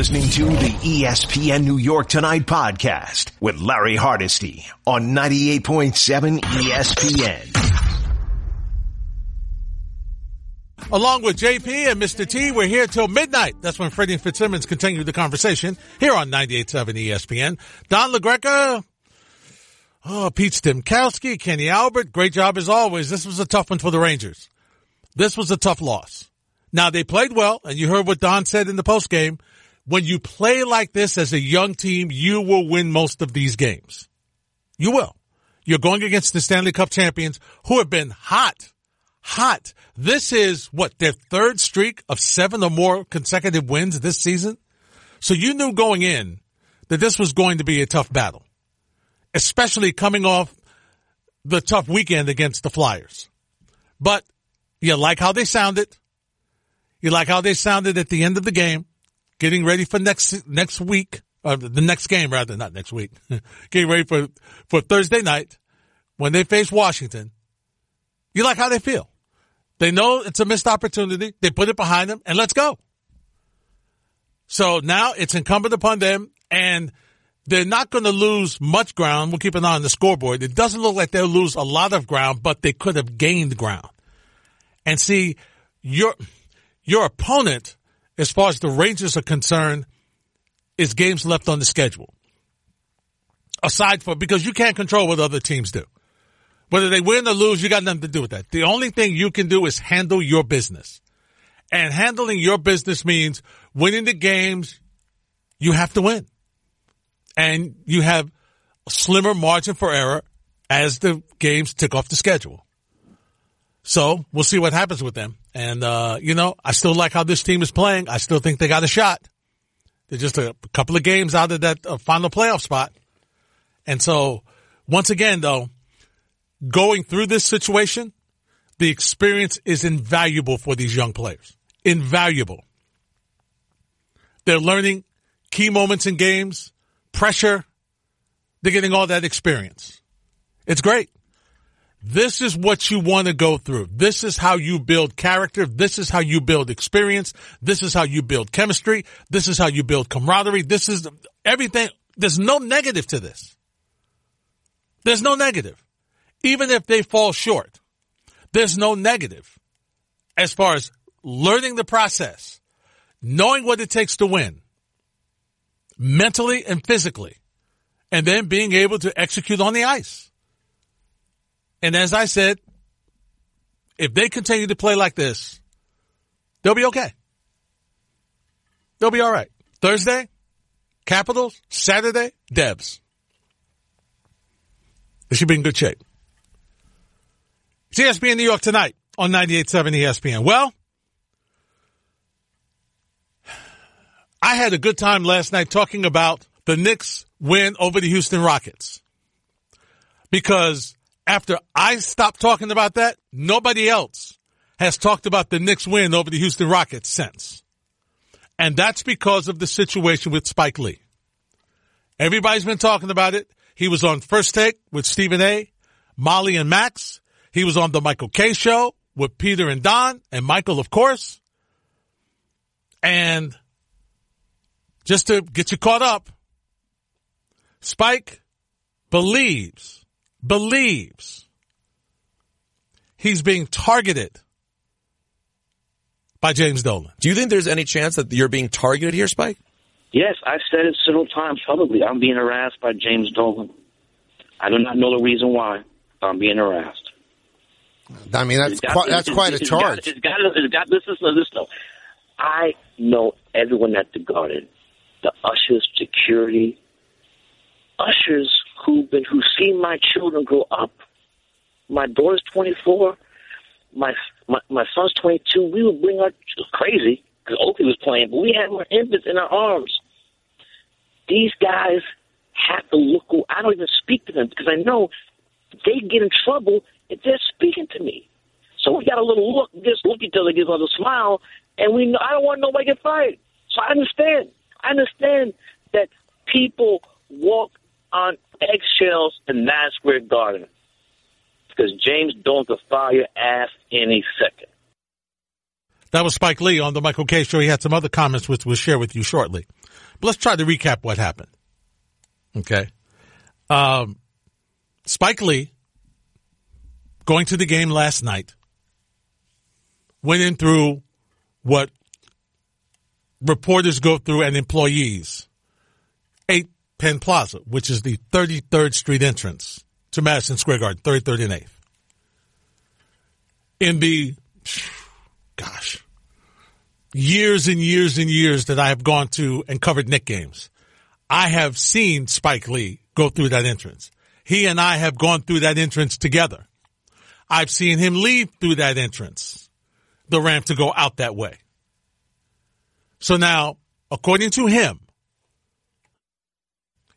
listening to the ESPN New York Tonight podcast with Larry Hardesty on 98.7 ESPN. Along with JP and Mr. T, we're here till midnight. That's when Freddie and Fitzsimmons continue the conversation here on 98.7 ESPN. Don LaGreca, oh, Pete Stemkowski, Kenny Albert, great job as always. This was a tough one for the Rangers. This was a tough loss. Now they played well, and you heard what Don said in the post game. When you play like this as a young team, you will win most of these games. You will. You're going against the Stanley Cup champions who have been hot hot. This is what their third streak of seven or more consecutive wins this season. So you knew going in that this was going to be a tough battle, especially coming off the tough weekend against the Flyers. But you like how they sounded. You like how they sounded at the end of the game, getting ready for next, next week, or the next game rather, not next week, getting ready for, for Thursday night when they face Washington. You like how they feel. They know it's a missed opportunity. They put it behind them and let's go. So now it's incumbent upon them and they're not going to lose much ground. We'll keep an eye on the scoreboard. It doesn't look like they'll lose a lot of ground, but they could have gained ground. And see, your, your opponent, as far as the Rangers are concerned, is games left on the schedule. Aside from, because you can't control what other teams do. Whether they win or lose, you got nothing to do with that. The only thing you can do is handle your business. And handling your business means winning the games you have to win. And you have a slimmer margin for error as the games tick off the schedule. So we'll see what happens with them. And, uh, you know, I still like how this team is playing. I still think they got a shot. They're just a couple of games out of that uh, final playoff spot. And so once again, though, going through this situation, the experience is invaluable for these young players. Invaluable. They're learning key moments in games, pressure. They're getting all that experience. It's great. This is what you want to go through. This is how you build character. This is how you build experience. This is how you build chemistry. This is how you build camaraderie. This is everything. There's no negative to this. There's no negative even if they fall short, there's no negative as far as learning the process, knowing what it takes to win mentally and physically, and then being able to execute on the ice. And as I said, if they continue to play like this, they'll be okay. They'll be all right. Thursday, Capitals. Saturday, Devs. They should be in good shape. It's ESPN New York tonight on 98.7 ESPN. Well, I had a good time last night talking about the Knicks win over the Houston Rockets. Because after I stopped talking about that, nobody else has talked about the Knicks win over the Houston Rockets since. And that's because of the situation with Spike Lee. Everybody's been talking about it. He was on First Take with Stephen A., Molly and Max. He was on the Michael Kay show with Peter and Don and Michael, of course. And just to get you caught up, Spike believes, believes he's being targeted by James Dolan. Do you think there's any chance that you're being targeted here, Spike? Yes, I've said it several times publicly. I'm being harassed by James Dolan. I do not know the reason why I'm being harassed. I mean, that's got, quite, that's quite a charge. It's got, it's got, it's got this, this, this, though. I know everyone at the Garden, the ushers, security, ushers who've been who've seen my children grow up. My daughter's 24. My my, my son's 22. We would bring our crazy because Oakley was playing, but we had our infants in our arms. These guys have to look. I don't even speak to them because I know they get in trouble if they're speaking to me. So we got a little look, just look at each other, give us a smile, and we. I don't want nobody to fired. So I understand. I understand that people walk on eggshells in Madison Square Garden because James Dolan could fire your ass any second. That was Spike Lee on the Michael Kay show. He had some other comments which we'll share with you shortly. But let's try to recap what happened. Okay. Um, Spike Lee, going to the game last night, went in through what reporters go through and employees. 8 Penn Plaza, which is the 33rd Street entrance to Madison Square Garden, 33rd and 8th. In the, gosh, years and years and years that I have gone to and covered Knick games, I have seen Spike Lee go through that entrance. He and I have gone through that entrance together. I've seen him leave through that entrance, the ramp to go out that way. So now, according to him,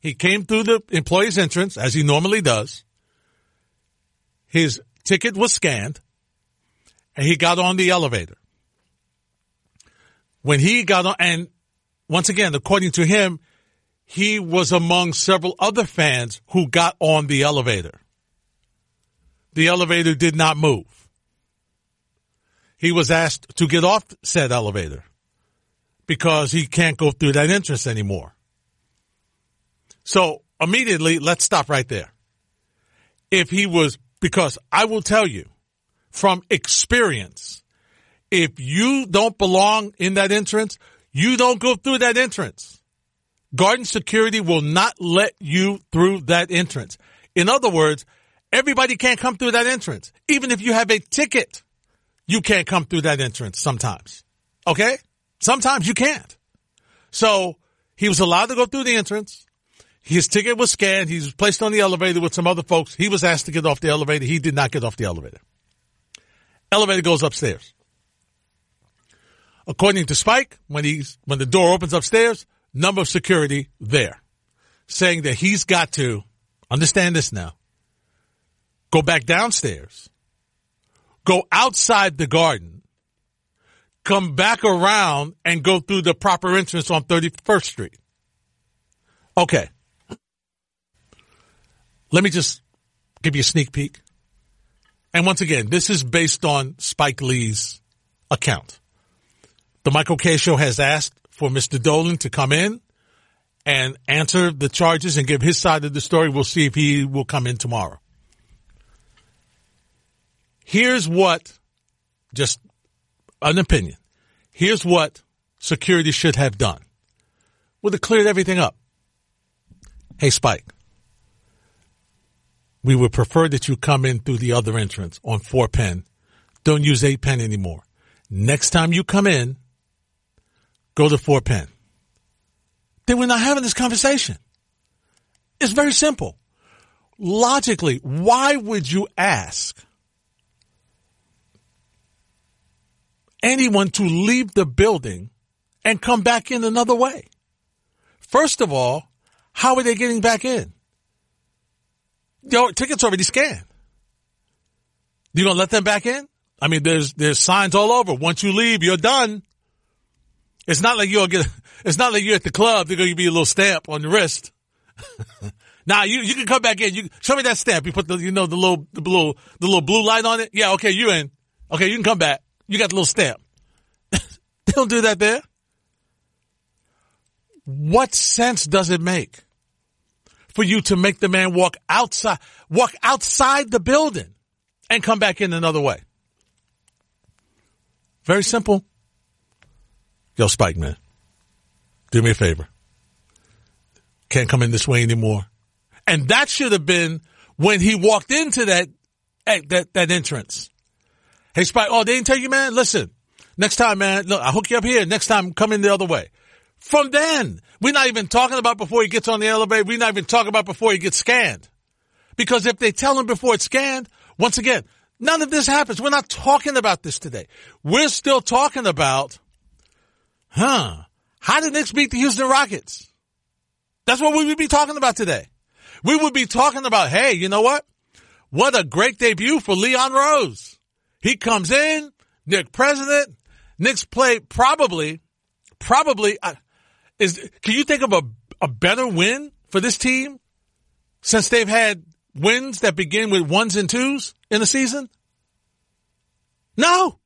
he came through the employee's entrance as he normally does. His ticket was scanned and he got on the elevator. When he got on, and once again, according to him, he was among several other fans who got on the elevator. The elevator did not move. He was asked to get off said elevator because he can't go through that entrance anymore. So immediately, let's stop right there. If he was, because I will tell you from experience, if you don't belong in that entrance, you don't go through that entrance. Garden security will not let you through that entrance. In other words, everybody can't come through that entrance. Even if you have a ticket, you can't come through that entrance sometimes. Okay? Sometimes you can't. So he was allowed to go through the entrance. His ticket was scanned. He was placed on the elevator with some other folks. He was asked to get off the elevator. He did not get off the elevator. Elevator goes upstairs. According to Spike, when he's, when the door opens upstairs, number of security there saying that he's got to understand this now. Go back downstairs. Go outside the garden. Come back around and go through the proper entrance on 31st Street. Okay. Let me just give you a sneak peek. And once again, this is based on Spike Lee's account. The Michael Kay show has asked for Mr. Dolan to come in and answer the charges and give his side of the story. We'll see if he will come in tomorrow. Here's what, just an opinion. Here's what security should have done. Would have cleared everything up. Hey, Spike we would prefer that you come in through the other entrance on four Penn. Don't use eight Penn anymore. Next time you come in, go to four Penn. Then we're not having this conversation. It's very simple. Logically, why would you ask anyone to leave the building and come back in another way? First of all, how are they getting back in? Your tickets already scanned. You gonna let them back in? I mean, there's there's signs all over. Once you leave, you're done. It's not like you'll get. It's not like you're at the club. They're gonna give you a little stamp on the wrist. now you you can come back in. You show me that stamp. You put the you know the little the little the little blue light on it. Yeah, okay, you in. Okay, you can come back. You got the little stamp. they don't do that there. What sense does it make? For you to make the man walk outside, walk outside the building and come back in another way. Very simple. Yo, Spike, man, do me a favor. Can't come in this way anymore. And that should have been when he walked into that, eh, that, that entrance. Hey, Spike, oh, they didn't tell you, man? Listen, next time, man, look, I'll hook you up here. Next time, come in the other way. From then, we're not even talking about before he gets on the elevator. We're not even talking about before he gets scanned. Because if they tell him before it's scanned, once again, none of this happens. We're not talking about this today. We're still talking about, huh, how did Knicks beat the Houston Rockets? That's what we would be talking about today. We would be talking about, hey, you know what? What a great debut for Leon Rose. He comes in, Knick president, Knicks play probably, probably, is can you think of a a better win for this team since they've had wins that begin with ones and twos in the season? No.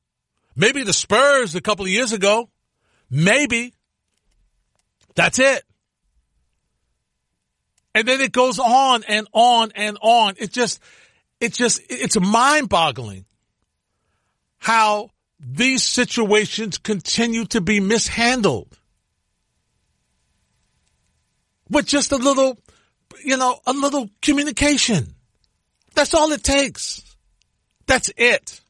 Maybe the Spurs a couple of years ago. Maybe. That's it. And then it goes on and on and on. It just, it just, it's mind boggling how these situations continue to be mishandled with just a little, you know, a little communication. That's all it takes. That's it.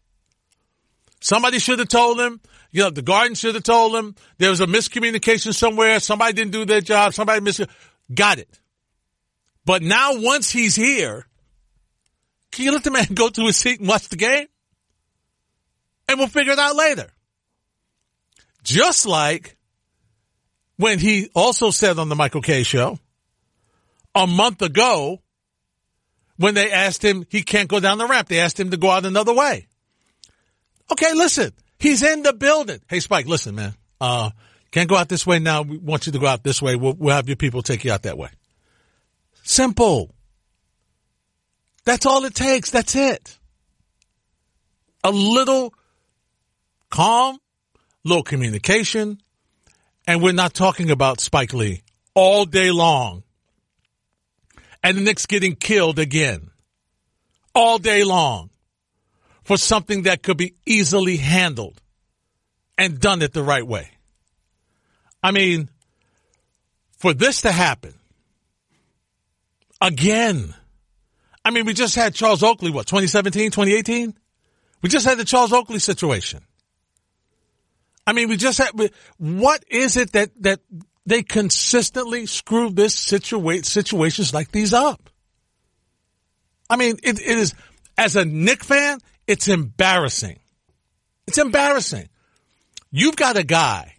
Somebody should have told him. You know, the garden should have told him there was a miscommunication somewhere. Somebody didn't do their job. Somebody mis- got it. But now once he's here, can you let the man go to his seat and watch the game? And we'll figure it out later. Just like when he also said on the Michael Kay show a month ago when they asked him he can't go down the ramp. They asked him to go out another way. Okay, listen, he's in the building. Hey, Spike, listen, man. Uh, can't go out this way now. We want you to go out this way. We'll, we'll have your people take you out that way. Simple. That's all it takes. That's it. A little calm, little communication, and we're not talking about Spike Lee all day long. And the Knicks getting killed again all day long for something that could be easily handled and done it the right way. I mean, for this to happen again, I mean, we just had Charles Oakley, what, 2017, 2018? We just had the Charles Oakley situation. I mean, we just had, what is it that, that they consistently screw this situa- situations like these up? I mean, it, it is, as a Knick fan, it's embarrassing. It's embarrassing. You've got a guy.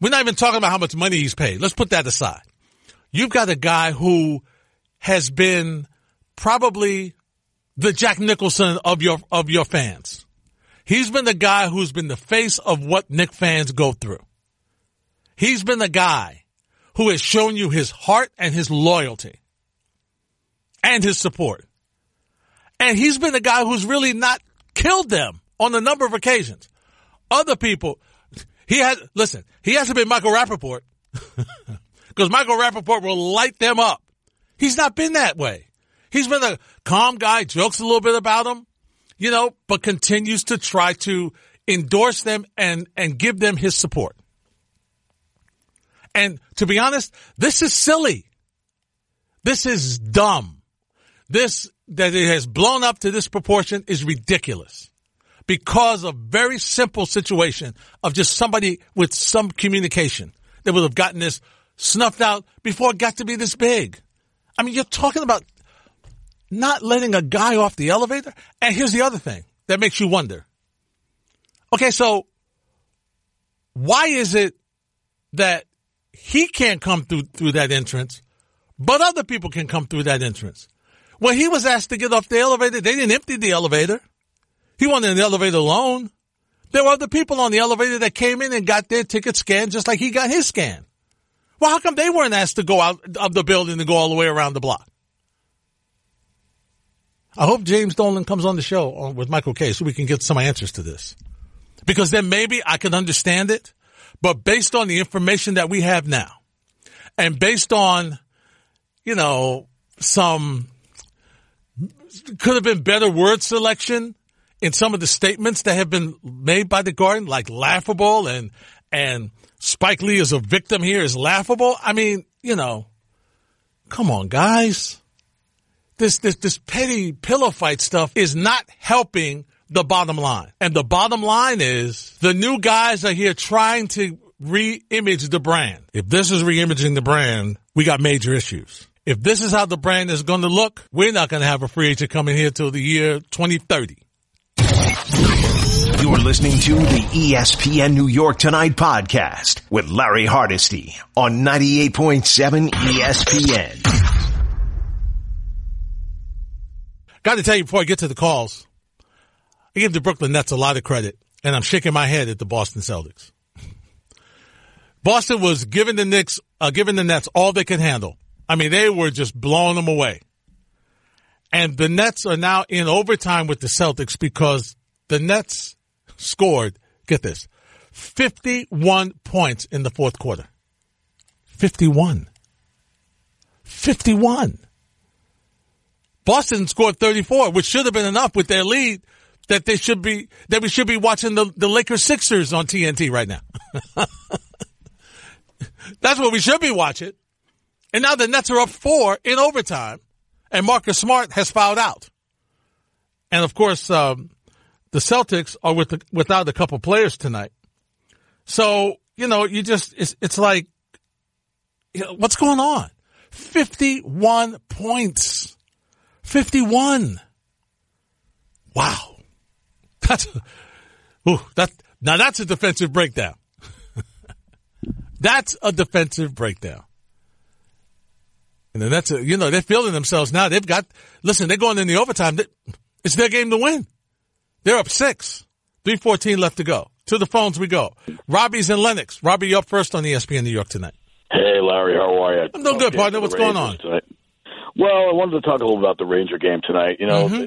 We're not even talking about how much money he's paid. Let's put that aside. You've got a guy who has been probably the Jack Nicholson of your, of your fans. He's been the guy who's been the face of what Knick fans go through. He's been the guy who has shown you his heart and his loyalty and his support. And he's been the guy who's really not killed them on a number of occasions. Other people, he has, listen, he hasn't been Michael Rapaport because Michael Rapaport will light them up. He's not been that way. He's been a calm guy, jokes a little bit about them, you know, but continues to try to endorse them and, and give them his support. And to be honest, this is silly. This is dumb. This, that it has blown up to this proportion is ridiculous because of very simple situation of just somebody with some communication that would have gotten this snuffed out before it got to be this big. I mean, you're talking about not letting a guy off the elevator. And here's the other thing that makes you wonder. Okay, so why is it that he can't come through through that entrance, but other people can come through that entrance? When he was asked to get off the elevator, they didn't empty the elevator. He in the elevator alone. There were other people on the elevator that came in and got their ticket scanned just like he got his scan. Well, how come they weren't asked to go out of the building and go all the way around the block? I hope James Dolan comes on the show uh, with Michael Kay so we can get some answers to this. Because then maybe I can understand it, but based on the information that we have now and based on, you know, some could have been better word selection in some of the statements that have been made by the Garden, like laughable and, and Spike Lee is a victim here is laughable. I mean, you know, come on, guys this, this, this petty pillow fight stuff is not helping the bottom line. And the bottom line is the new guys are here trying to re-image the brand. If this is re-imaging the brand, we got major issues. If this is how the brand is going to look, we're not going to have a free agent coming here till the year 2030. You're listening to the ESPN New York Tonight podcast with Larry Hardesty on 98.7 ESPN. Got to tell you before I get to the calls, I give the Brooklyn Nets a lot of credit, and I'm shaking my head at the Boston Celtics. Boston was giving the Knicks, uh, giving the Nets all they could handle. I mean, they were just blowing them away. And the Nets are now in overtime with the Celtics because the Nets scored, get this, 51 points in the fourth quarter. 51. 51. Boston scored 34, which should have been enough with their lead that they should be, that we should be watching the, the Lakers Sixers on TNT right now. That's what we should be watching. And now the Nets are up four in overtime and Marcus Smart has fouled out. And of course, um, the Celtics are with the, without a couple players tonight. So, you know, you just, it's, it's like, you know, what's going on? 51 points. 51. Wow. That's, ooh, that, now that's a defensive breakdown. that's a defensive breakdown. And then that's a, you know, they're feeling themselves now. They've got, listen, they're going in the overtime. It's their game to win. They're up six. 314 left to go. To the phones we go. Robbie's in Lenox. Robbie, you up first on ESPN New York tonight. Hey, Larry, how are you? I'm doing good, partner. What's going on? Tonight. Well, I wanted to talk a little about the Ranger game tonight. You know, mm-hmm.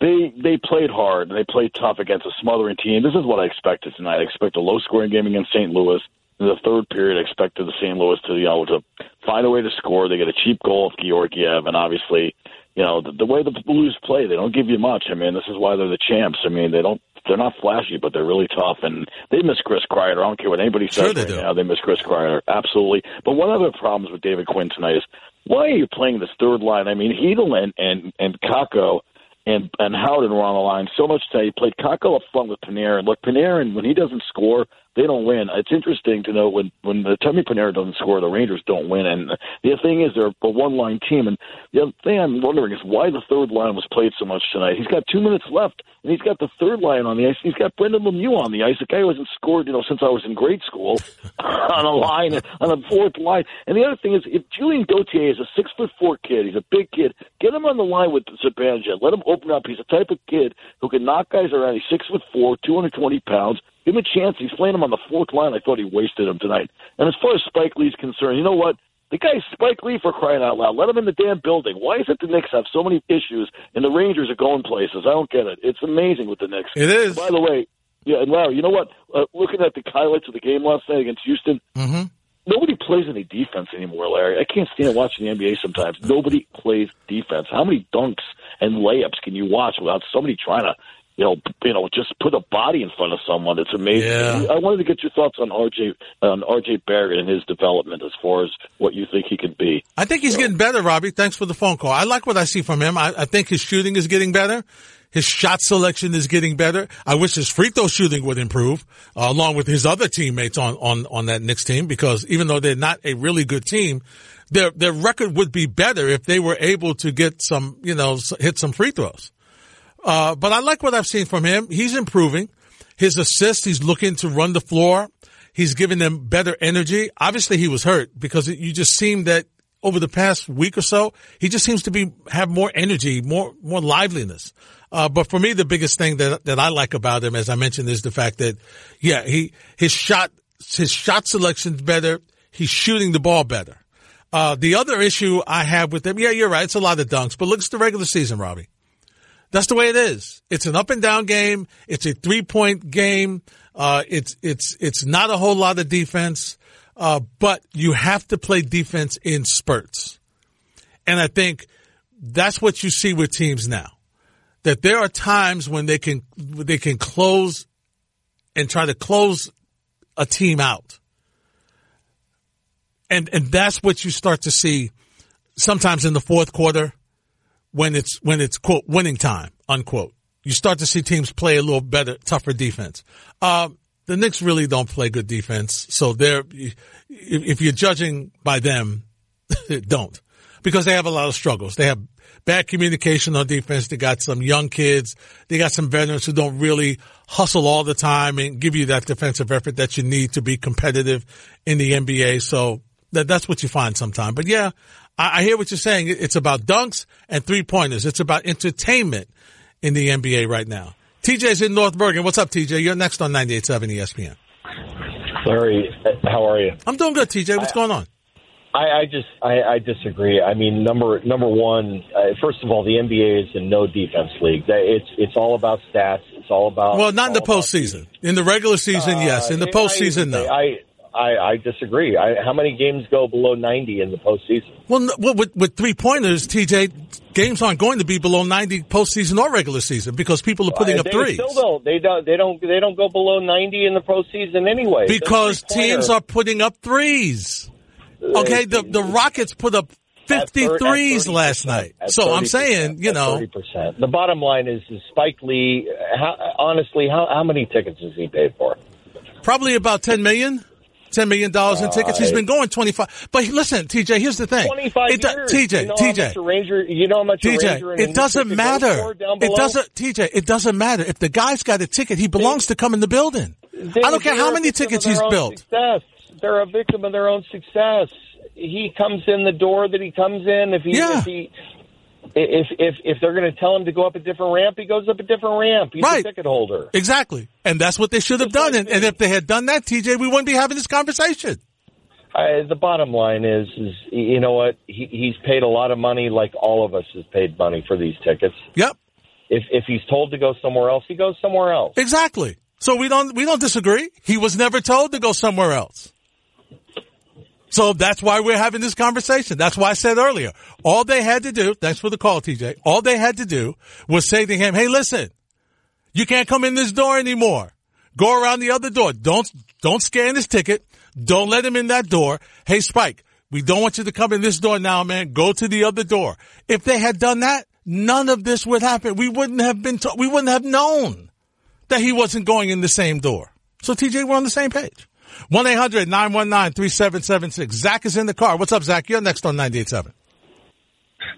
they they played hard and they played tough against a smothering team. This is what I expected tonight. I expect a low scoring game against St. Louis. In the third period, I expected the St. Louis to you know to find a way to score. They get a cheap goal of Georgiev, and obviously, you know the, the way the Blues play, they don't give you much. I mean, this is why they're the champs. I mean, they don't they're not flashy, but they're really tough, and they miss Chris Kreider. I don't care what anybody says sure they right do. now. They miss Chris Kreider, absolutely. But one of the problems with David Quinn tonight is why are you playing this third line? I mean, Chytil and and and Kakko and and Howden were on the line so much today. He played Kakko up front with Panarin. Look, Panarin when he doesn't score, they don't win. It's interesting to know when when Artemi Panarin doesn't score, the Rangers don't win. And the thing is, they're a one line team. And the other thing I'm wondering is why the third line was played so much tonight. He's got two minutes left, and he's got the third line on the ice. He's got Brendan Lemieux on the ice. The guy who hasn't scored, you know, since I was in grade school on a line on a fourth line. And the other thing is, if Julien Gauthier is a six foot four kid, he's a big kid. Get him on the line with Zibanejad. Let him open up. He's the type of kid who can knock guys around. He's six foot four, two hundred twenty pounds. Give him a chance. He's playing him on the fourth line. I thought he wasted him tonight. And as far as Spike Lee's concerned, you know what? The guy's Spike Lee for crying out loud. Let him in the damn building. Why is it the Knicks have so many issues and the Rangers are going places? I don't get it. It's amazing with the Knicks. It is. By the way, yeah, and Larry, you know what? Uh, looking at the highlights of the game last night against Houston, mm-hmm. nobody plays any defense anymore, Larry. I can't stand watching the NBA sometimes. Nobody plays defense. How many dunks and layups can you watch without somebody trying to you know, you know, just put a body in front of someone. It's amazing. Yeah. I wanted to get your thoughts on RJ on RJ Barrett and his development as far as what you think he could be. I think he's so. getting better, Robbie. Thanks for the phone call. I like what I see from him. I, I think his shooting is getting better. His shot selection is getting better. I wish his free throw shooting would improve, uh, along with his other teammates on, on, on that Knicks team, because even though they're not a really good team, their, their record would be better if they were able to get some, you know, hit some free throws. Uh, but I like what I've seen from him. He's improving. His assists, he's looking to run the floor. He's giving them better energy. Obviously, he was hurt because you just seem that over the past week or so, he just seems to be have more energy, more more liveliness. Uh, but for me, the biggest thing that that I like about him, as I mentioned, is the fact that yeah, he his shot his shot selection's better. He's shooting the ball better. Uh, the other issue I have with him, yeah, you're right, it's a lot of dunks, but look at the regular season, Robbie. That's the way it is. It's an up and down game. It's a three point game. Uh, it's, it's, it's not a whole lot of defense. Uh, but you have to play defense in spurts. And I think that's what you see with teams now. That there are times when they can, they can close and try to close a team out. And, and that's what you start to see sometimes in the fourth quarter when it's when it's quote winning time unquote. You start to see teams play a little better, tougher defense. Uh, the Knicks really don't play good defense, so they're if you're judging by them, don't because they have a lot of struggles. They have bad communication on defense. They got some young kids. They got some veterans who don't really hustle all the time and give you that defensive effort that you need to be competitive in the NBA. So that, that's what you find sometimes. But yeah, I, I hear what you're saying. It's about dunks and three pointers. It's about entertainment in the NBA right now. TJ's in North Bergen. What's up, TJ? You're next on 98.7 ESPN. Larry, how are you? I'm doing good, TJ. What's I, going on? I, I just I, I disagree. I mean, number number one, uh, first of all, the NBA is a no defense league. It's it's all about stats. It's all about well, not in the postseason. In the regular season, uh, yes. In the postseason, no. I I, I disagree. I, how many games go below 90 in the postseason? Well, with, with three pointers, TJ, games aren't going to be below 90 postseason or regular season because people are putting Uh, up threes. Still don't. They don't. They don't. They don't go below 90 in the postseason anyway. Because teams are putting up threes. Okay, the the Rockets put up at 50 thir- at threes 30%, last night. So I'm saying, you know, 30%. The bottom line is, is Spike Lee. How, honestly, how how many tickets has he paid for? probably about 10 million. $10 million in tickets. He's been going 25. But listen, TJ, here's the thing. 25 It years. TJ, you know TJ. Ranger, you know how much Ranger TJ, it doesn't matter. It doesn't, TJ, it doesn't matter. If the guy's got a ticket, he belongs to come in the building. They- I don't care how many tickets he's built. Success. They're a victim of their own success. He comes in the door that he comes in. If he, Yeah. if he, if if if they're going to tell him to go up a different ramp, he goes up a different ramp. He's Right. a ticket holder. Exactly. And that's what they should have done. And, and if they had done that, TJ, we wouldn't be having this conversation. The bottom line is, is you know what? He, he's paid a lot of money, like all of us has paid money for these tickets. Yep. If if he's told to go somewhere else, he goes somewhere else. Exactly. So we don't, we don't disagree. He was never told to go somewhere else. So that's why we're having this conversation. That's why I said earlier, all they had to do, thanks for the call, TJ, all they had to do was say to him, hey, listen, you can't come in this door anymore. Go around the other door. Don't, don't scan his ticket. Don't let him in that door. Hey, Spike, we don't want you to come in this door now, man. Go to the other door. If they had done that, none of this would happen. We wouldn't have been, ta- we wouldn't have known that he wasn't going in the same door. So TJ, we're on the same page. 1-800-919-3776. Zach is in the car. What's up, Zach? You're next on 98.7.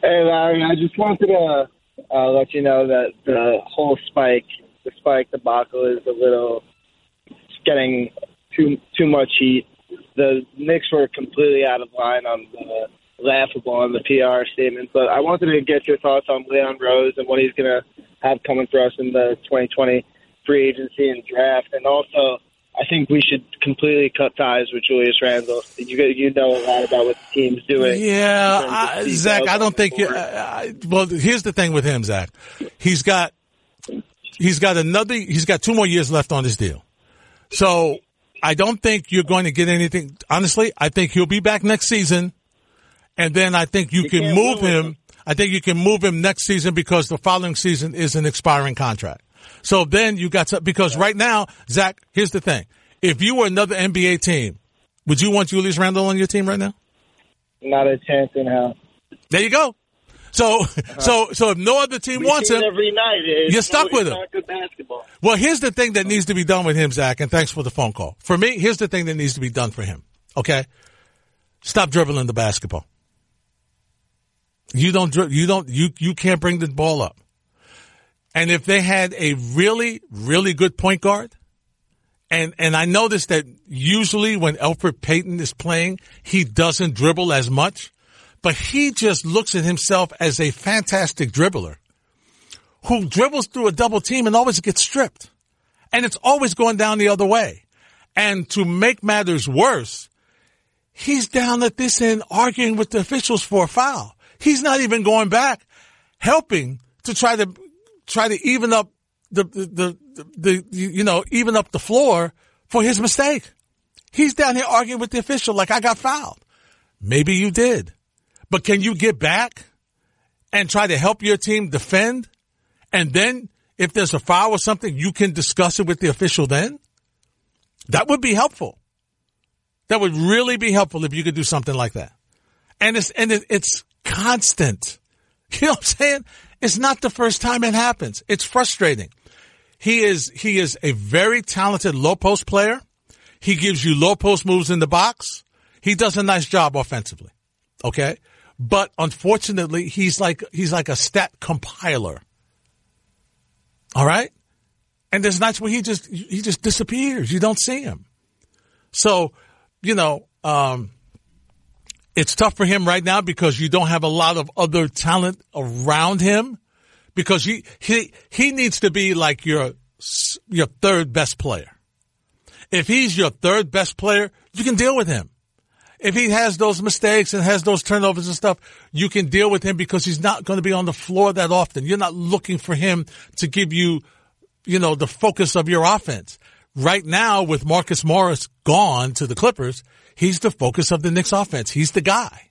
Hey Larry, I just wanted to uh, let you know that the whole spike, the spike debacle is a little getting too too much heat. The Knicks were completely out of line on the laughable on the PR statement, but I wanted to get your thoughts on Leon Rose and what he's going to have coming for us in the 2020 free agency and draft, and also. I think we should completely cut ties with Julius Randle. You you know a lot about what the team's doing. Yeah, in terms of I, Zach, I don't think you. I, I- well, here's the thing with him, Zach. He's got, he's got another, he's got two more years left on his deal. So I don't think you're going to get anything. Honestly, I think he'll be back next season. And then I think you can move with him. I think you can move him next season because the following season is an expiring contract. So then you got to, because right now, Zach, here's the thing. If you were another NBA team, would you want Julius Randle on your team right now? Not a chance in hell. There you go. So, uh-huh. so, so if no other team We wants him, every night. It's You're stuck with him. Not good basketball. well, here's the thing that needs to be done with him, Zach, and thanks for the phone call. For me, here's the thing that needs to be done for him. Okay? Stop dribbling the basketball. You don't, dri- you don't, you, you can't bring the ball up. And if they had a really, really good point guard, and, and I noticed that usually when Elfrid Payton is playing, he doesn't dribble as much, but he just looks at himself as a fantastic dribbler who dribbles through a double team and always gets stripped. And it's always going down the other way. And to make matters worse, he's down at this end arguing with the officials for a foul. He's not even going back, helping to try to try to even up the the, the, the, you know even up the floor for his mistake. He's down here arguing with the official like I got fouled. Maybe you did, but can you get back and try to help your team defend? And then if there's a foul or something, you can discuss it with the official then? That would be helpful. That would really be helpful if you could do something like that. And it's, and it, it's constant. You know what I'm saying? It's not the first time it happens. It's frustrating. He is, he is a very talented low post player. He gives you low post moves in the box. He does a nice job offensively. Okay. But unfortunately, he's like, he's like a stat compiler. All right. And there's nights where he just, he just disappears. You don't see him. So, you know, um, it's tough for him right now because you don't have a lot of other talent around him because he, he, he needs to be like your, your third best player. If he's your third best player, you can deal with him. If he has those mistakes and has those turnovers and stuff, you can deal with him because he's not going to be on the floor that often. You're not looking for him to give you, you know, the focus of your offense. right now with Marcus Morris gone to the Clippers, he's the focus of the Knicks offense. He's the guy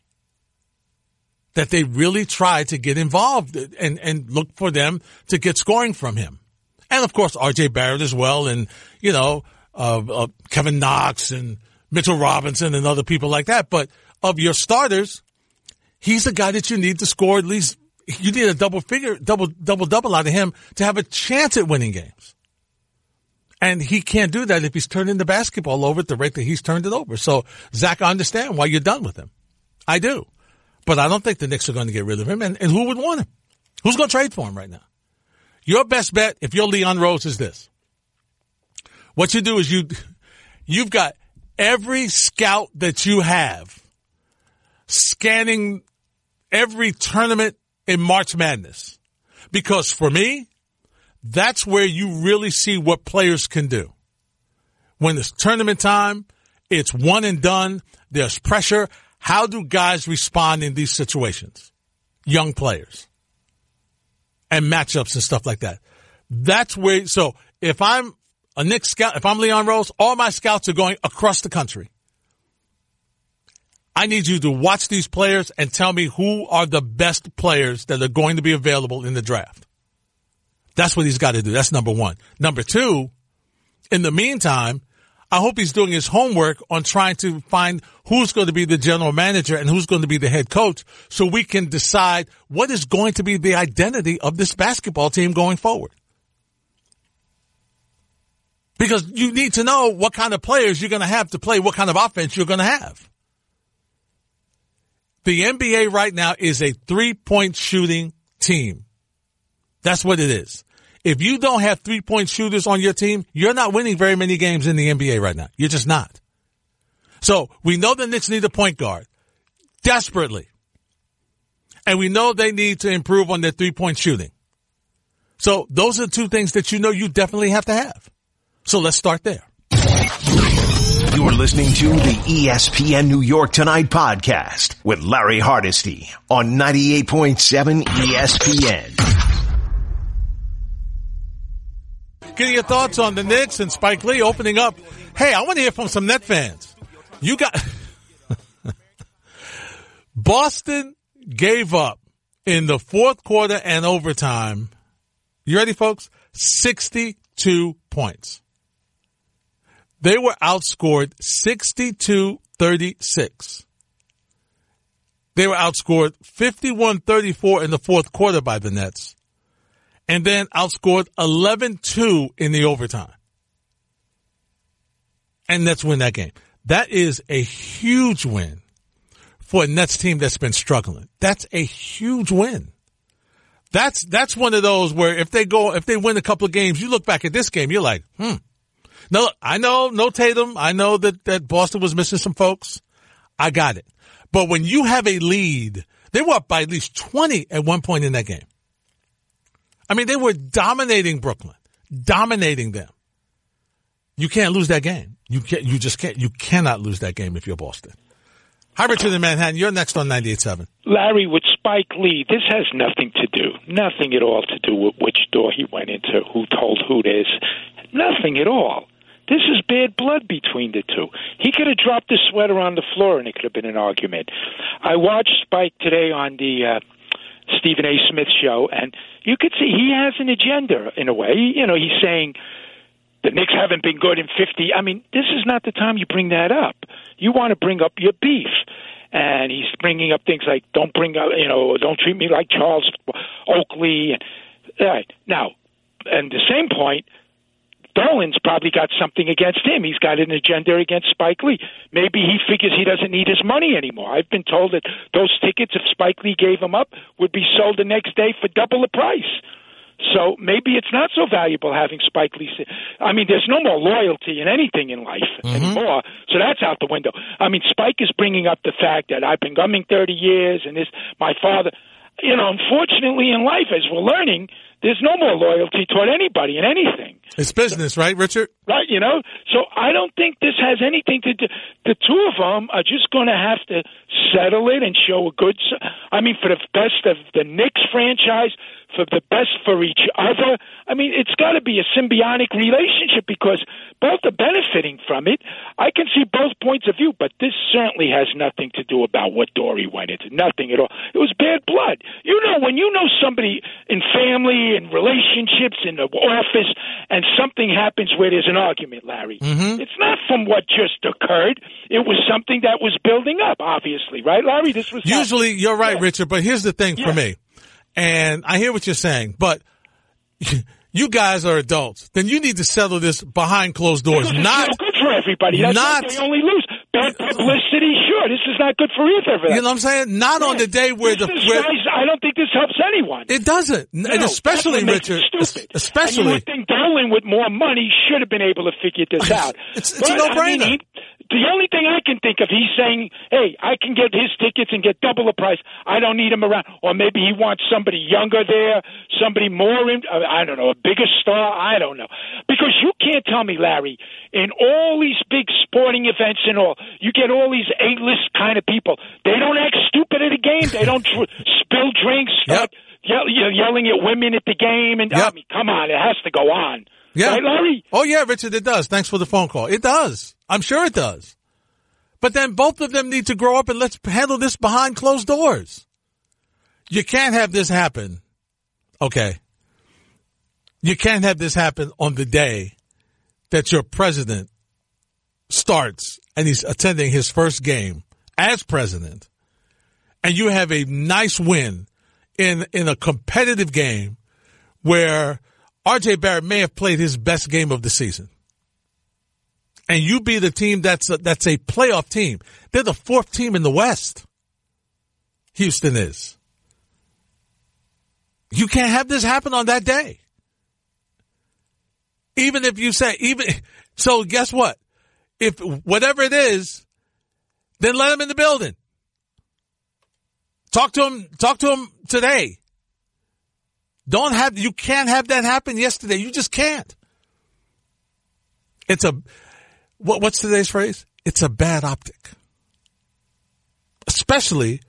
that they really try to get involved and, and look for them to get scoring from him. And of course, RJ Barrett as well. And, you know, uh, uh, Kevin Knox and Mitchell Robinson and other people like that. But of your starters, he's the guy that you need to score at least. You need a double figure, double, double, double out of him to have a chance at winning games. And he can't do that if he's turning the basketball over at the rate that he's turned it over. So, Zach, I understand why you're done with him. I do. But I don't think the Knicks are going to get rid of him. And, and who would want him? Who's going to trade for him right now? Your best bet, if you're Leon Rose, is this. What you do is you, you've got every scout that you have scanning every tournament in March Madness. Because for me, that's where you really see what players can do. When it's tournament time, it's one and done. There's pressure. How do guys respond in these situations? Young players and matchups and stuff like that. That's where, so if I'm a Knick scout, if I'm Leon Rose, all my scouts are going across the country. I need you to watch these players and tell me who are the best players that are going to be available in the draft. That's what he's got to do. That's number one. Number two, in the meantime, I hope he's doing his homework on trying to find who's going to be the general manager and who's going to be the head coach so we can decide what is going to be the identity of this basketball team going forward. Because you need to know what kind of players you're going to have to play, what kind of offense you're going to have. The NBA right now is a three point shooting team. That's what it is. If you don't have three point shooters on your team, you're not winning very many games in the NBA right now. You're just not. So we know the Knicks need a point guard desperately. And we know they need to improve on their three point shooting. So those are two things that you know you definitely have to have. So let's start there. You're listening to the ESPN New York Tonight podcast with Larry Hardesty on 98.7 ESPN. Getting your thoughts on the Knicks and Spike Lee opening up. Hey, I want to hear from some Net fans. You got Boston gave up in the fourth quarter and overtime. You ready, folks? 62 points. They were outscored 62 36. They were outscored 51 34 in the fourth quarter by the Nets and then outscored 11-2 in the overtime. And Nets win that game. That is a huge win for a Nets team that's been struggling. That's a huge win. That's that's one of those where if they go if they win a couple of games, you look back at this game, you're like, hmm. Look, I know no Tatum. I know that that Boston was missing some folks. I got it. But when you have a lead, they were up by at least 20 at one point in that game. I mean, they were dominating Brooklyn, dominating them. You can't lose that game. You can't, you just can't, you cannot lose that game if you're Boston. Hi, Richard in Manhattan. You're next on 98.7. Larry, with Spike Lee, this has nothing to do, nothing at all to do with which door he went into, who told who this. Nothing at all. This is bad blood between the two. He could have dropped his sweater on the floor and it could have been an argument. I watched Spike today on the uh, Stephen A. Smith show, and you could see he has an agenda in a way. You know, he's saying the Knicks haven't been good in 50. I mean, this is not the time you bring that up. You want to bring up your beef. And he's bringing up things like don't bring up, you know, don't treat me like Charles Oakley. All right. Now, and the same point, Dolan's probably got something against him. He's got an agenda against Spike Lee. Maybe he figures he doesn't need his money anymore. I've been told that those tickets, if Spike Lee gave them up, would be sold the next day for double the price. So maybe it's not so valuable having Spike Lee. I mean, there's no more loyalty in anything in life mm-hmm. anymore. So that's out the window. I mean, Spike is bringing up the fact that I've been gumming 30 years and this, my father. You know, unfortunately in life, as we're learning, there's no more loyalty toward anybody and anything. It's business, right, Richard? Right, you know. So I don't think this has anything to do. The two of them are just going to have to settle it and show a good. I mean, for the best of the Knicks franchise, for the best for each other. I mean, it's got to be a symbiotic relationship because both are benefiting from it. I can see both points of view, but this certainly has nothing to do about what Dory went into. Nothing at all. It was bad blood. You know, when you know somebody in family and relationships in the office and something happens where there's an argument, Larry, Mm-hmm. it's not from what just occurred. It was something that was building up, obviously, right, Larry? This was Usually, you're right, Yeah. Richard. But here's the thing for me, and I hear what you're saying, but you guys are adults. Then you need to settle this behind closed doors. Not no good for everybody. That's not- they only lose. Bad publicity, sure. This is not good for either of them. you know what I'm saying. Not on the day where this the where, why I don't think this helps anyone. it doesn't, No, and especially that's what makes Richard, stupid. And you especially would think Dolan with more money should have been able to figure this out. It's- it's a But, I no-brainer. mean, the only thing I can think of, he's saying, "Hey, I can get his tickets and get double the price. I don't need him around." Or maybe he wants somebody younger there, somebody more. In, uh, I don't know, a bigger star. I don't know, because you can't tell me, Larry, in all these big sporting events and all, you get all these A-list kind of people. They don't act stupid at a game. They don't dr- spill drinks. yep. Start yell, yell, yelling at women at the game, and I Yep. mean, come on, it has to go on. Yeah. Right, Larry? Oh yeah, Richard, it does. Thanks for the phone call. It does. I'm sure it does. But then both of them need to grow up and let's handle this behind closed doors. You can't have this happen. Okay. You can't have this happen on the day that your president starts and he's attending his first game as president and you have a nice win in, in a competitive game where RJ Barrett may have played his best game of the season. And you be the team that's a, that's a playoff team. They're the fourth team in the West. Houston is. You can't have this happen on that day. Even if you say, even, so guess what? If whatever it is, then let him in the building. Talk to him, talk to him today. Don't have, you can't have that happen yesterday. You just can't. It's a, what, what's today's phrase? It's a bad optic. Especially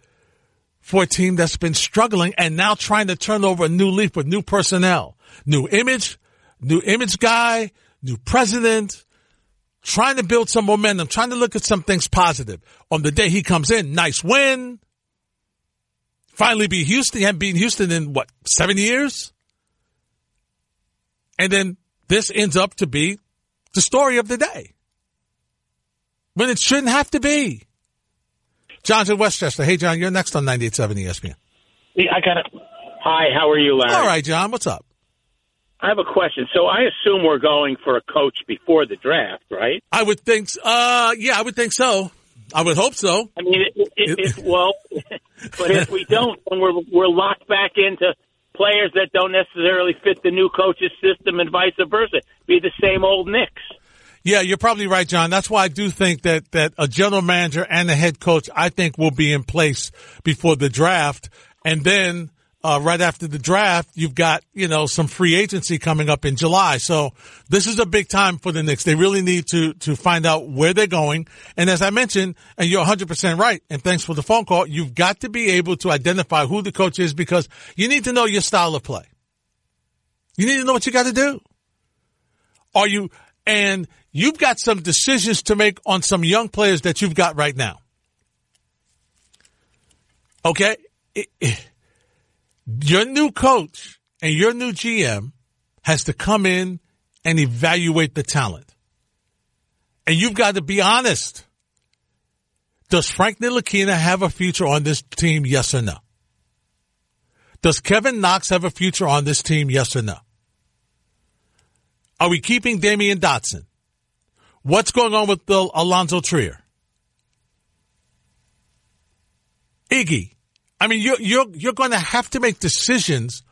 for a team that's been struggling and now trying to turn over a new leaf with new personnel, new image, new image guy, new president, trying to build some momentum, trying to look at some things positive. On the day he comes in, nice win. Finally beat Houston. He hadn't beaten Houston in what, seven years? And then this ends up to be the story of the day. When it shouldn't have to be. John's in Westchester. Hey, John, you're next on 98.7 ESPN. Yeah, I got it. Hi, how are you, Larry? All right, John, what's up? I have a question. So I assume we're going for a coach before the draft, right? I would think, uh, yeah, I would think so. I would hope so. I mean, it, it, it, well, but if we don't, then we're we're locked back into players that don't necessarily fit the new coach's system, and vice versa. Be the same old Knicks. Yeah, you're probably right, John. That's why I do think that, that a general manager and a head coach, I think will be in place before the draft. And then, uh, right after the draft, you've got, you know, some free agency coming up in July. So this is a big time for the Knicks. They really need to, to find out where they're going. And as I mentioned, and you're 100% right, and thanks for the phone call, you've got to be able to identify who the coach is because you need to know your style of play. You need to know what you got to do. Are you, and you've got some decisions to make on some young players that you've got right now. Okay? It- it- your new coach and your new GM has to come in and evaluate the talent. And you've got to be honest. Does Frank Ntilikina have a future on this team? Yes or no? Does Kevin Knox have a future on this team? Yes or no? Are we keeping Damyean Dotson? What's going on with the Alonzo Trier? Iggy. I mean, you're, you're, you're going to have to make decisions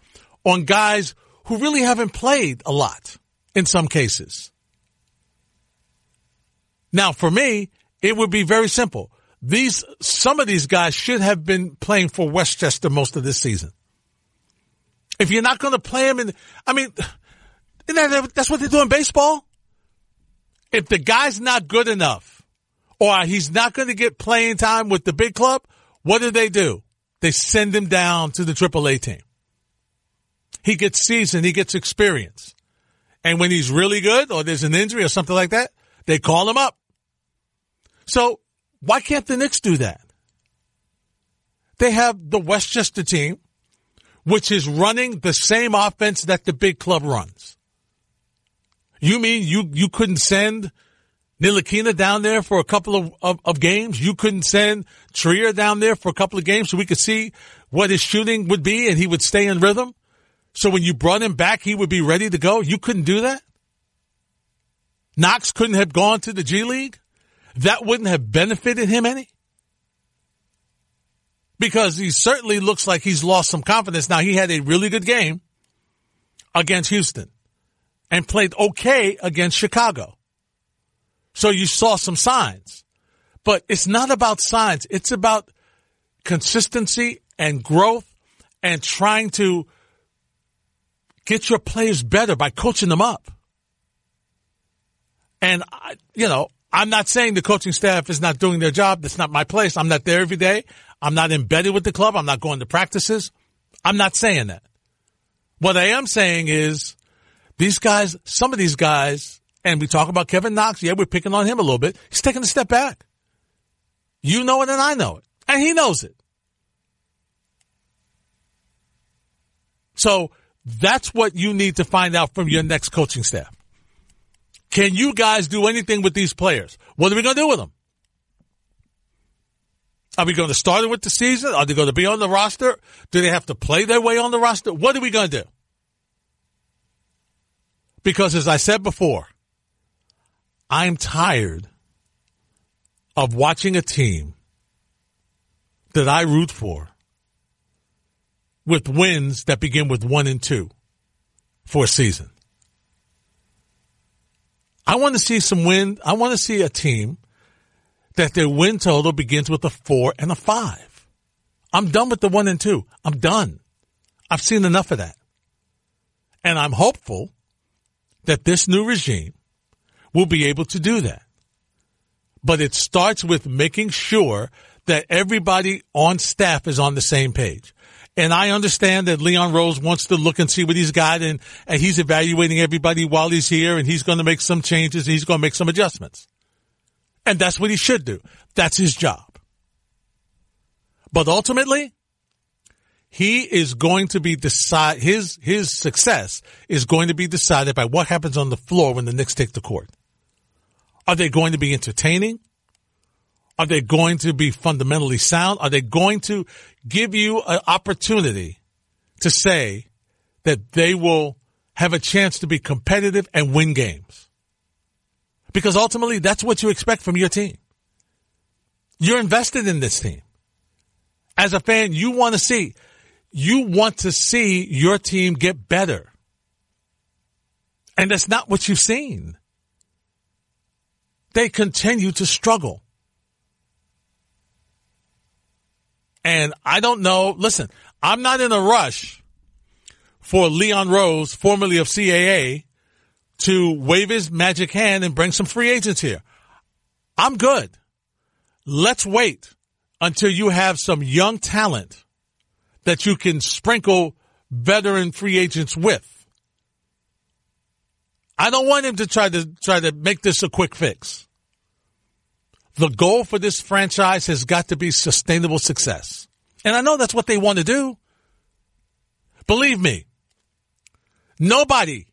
on guys who really haven't played a lot in some cases. Now, for me, it would be very simple. These, some of these guys should have been playing for Westchester most of this season. If you're not going to play them in, I mean, that's what they do in baseball. If the guy's not good enough or he's not going to get playing time with the big club, what do they do? They send him down to the AAA team. He gets seasoned. He gets experience. And when he's really good or there's an injury or something like that, they call him up. So why can't the Knicks do that? They have the Westchester team, which is running the same offense that the big club runs. You mean you, you couldn't send Ntilikina down there for a couple of, of, of, games? You couldn't send Trier down there for a couple of games so we could see what his shooting would be and he would stay in rhythm? So when you brought him back, he would be ready to go? You couldn't do that? Knox couldn't have gone to the G League? That wouldn't have benefited him any? Because he certainly looks like he's lost some confidence. Now, he had a really good game against Houston and played okay against Chicago. So you saw some signs. But it's not about signs. It's about consistency and growth and trying to get your players better by coaching them up. And, you know, I'm not saying the coaching staff is not doing their job. That's not my place. I'm not there every day. I'm not embedded with the club. I'm not going to practices. I'm not saying that. What I am saying is these guys, some of these guys, and we talk about Kevin Knox. Yeah, we're picking on him a little bit. He's taking a step back. You know it and I know it. And he knows it. So that's what you need to find out from your next coaching staff. Can you guys do anything with these players? What are we going to do with them? Are we going to start it with the season? Are they going to be on the roster? Do they have to play their way on the roster? What are we going to do? Because as I said before, I'm tired of watching a team that I root for with wins that begin with one and two for a season. I want to see some win. I want to see a team that their win total begins with a four and a five. I'm done with the one and two. I'm done. I've seen enough of that. And I'm hopeful that this new regime will be able to do that. But it starts with making sure that everybody on staff is on the same page. And I understand that Leon Rose wants to look and see what he's got and, and he's evaluating everybody while he's here and he's going to make some changes and he's going to make some adjustments. And that's what he should do. That's his job. But ultimately, he is going to be decide his his success is going to be decided by what happens on the floor when the Knicks take the court. Are they going to be entertaining? Are they going to be fundamentally sound? Are they going to give you an opportunity to say that they will have a chance to be competitive and win games? Because ultimately that's what you expect from your team. You're invested in this team. As a fan, you want to see you want to see your team get better. And that's not what you've seen. They continue to struggle. And I don't know. Listen, I'm not in a rush for Leon Rose, formerly of CAA, to wave his magic hand and bring some free agents here. I'm good. Let's wait until you have some young talent that you can sprinkle veteran free agents with. I don't want him to try to try to make this a quick fix. The goal for this franchise has got to be sustainable success. And I know that's what they want to do. Believe me, nobody,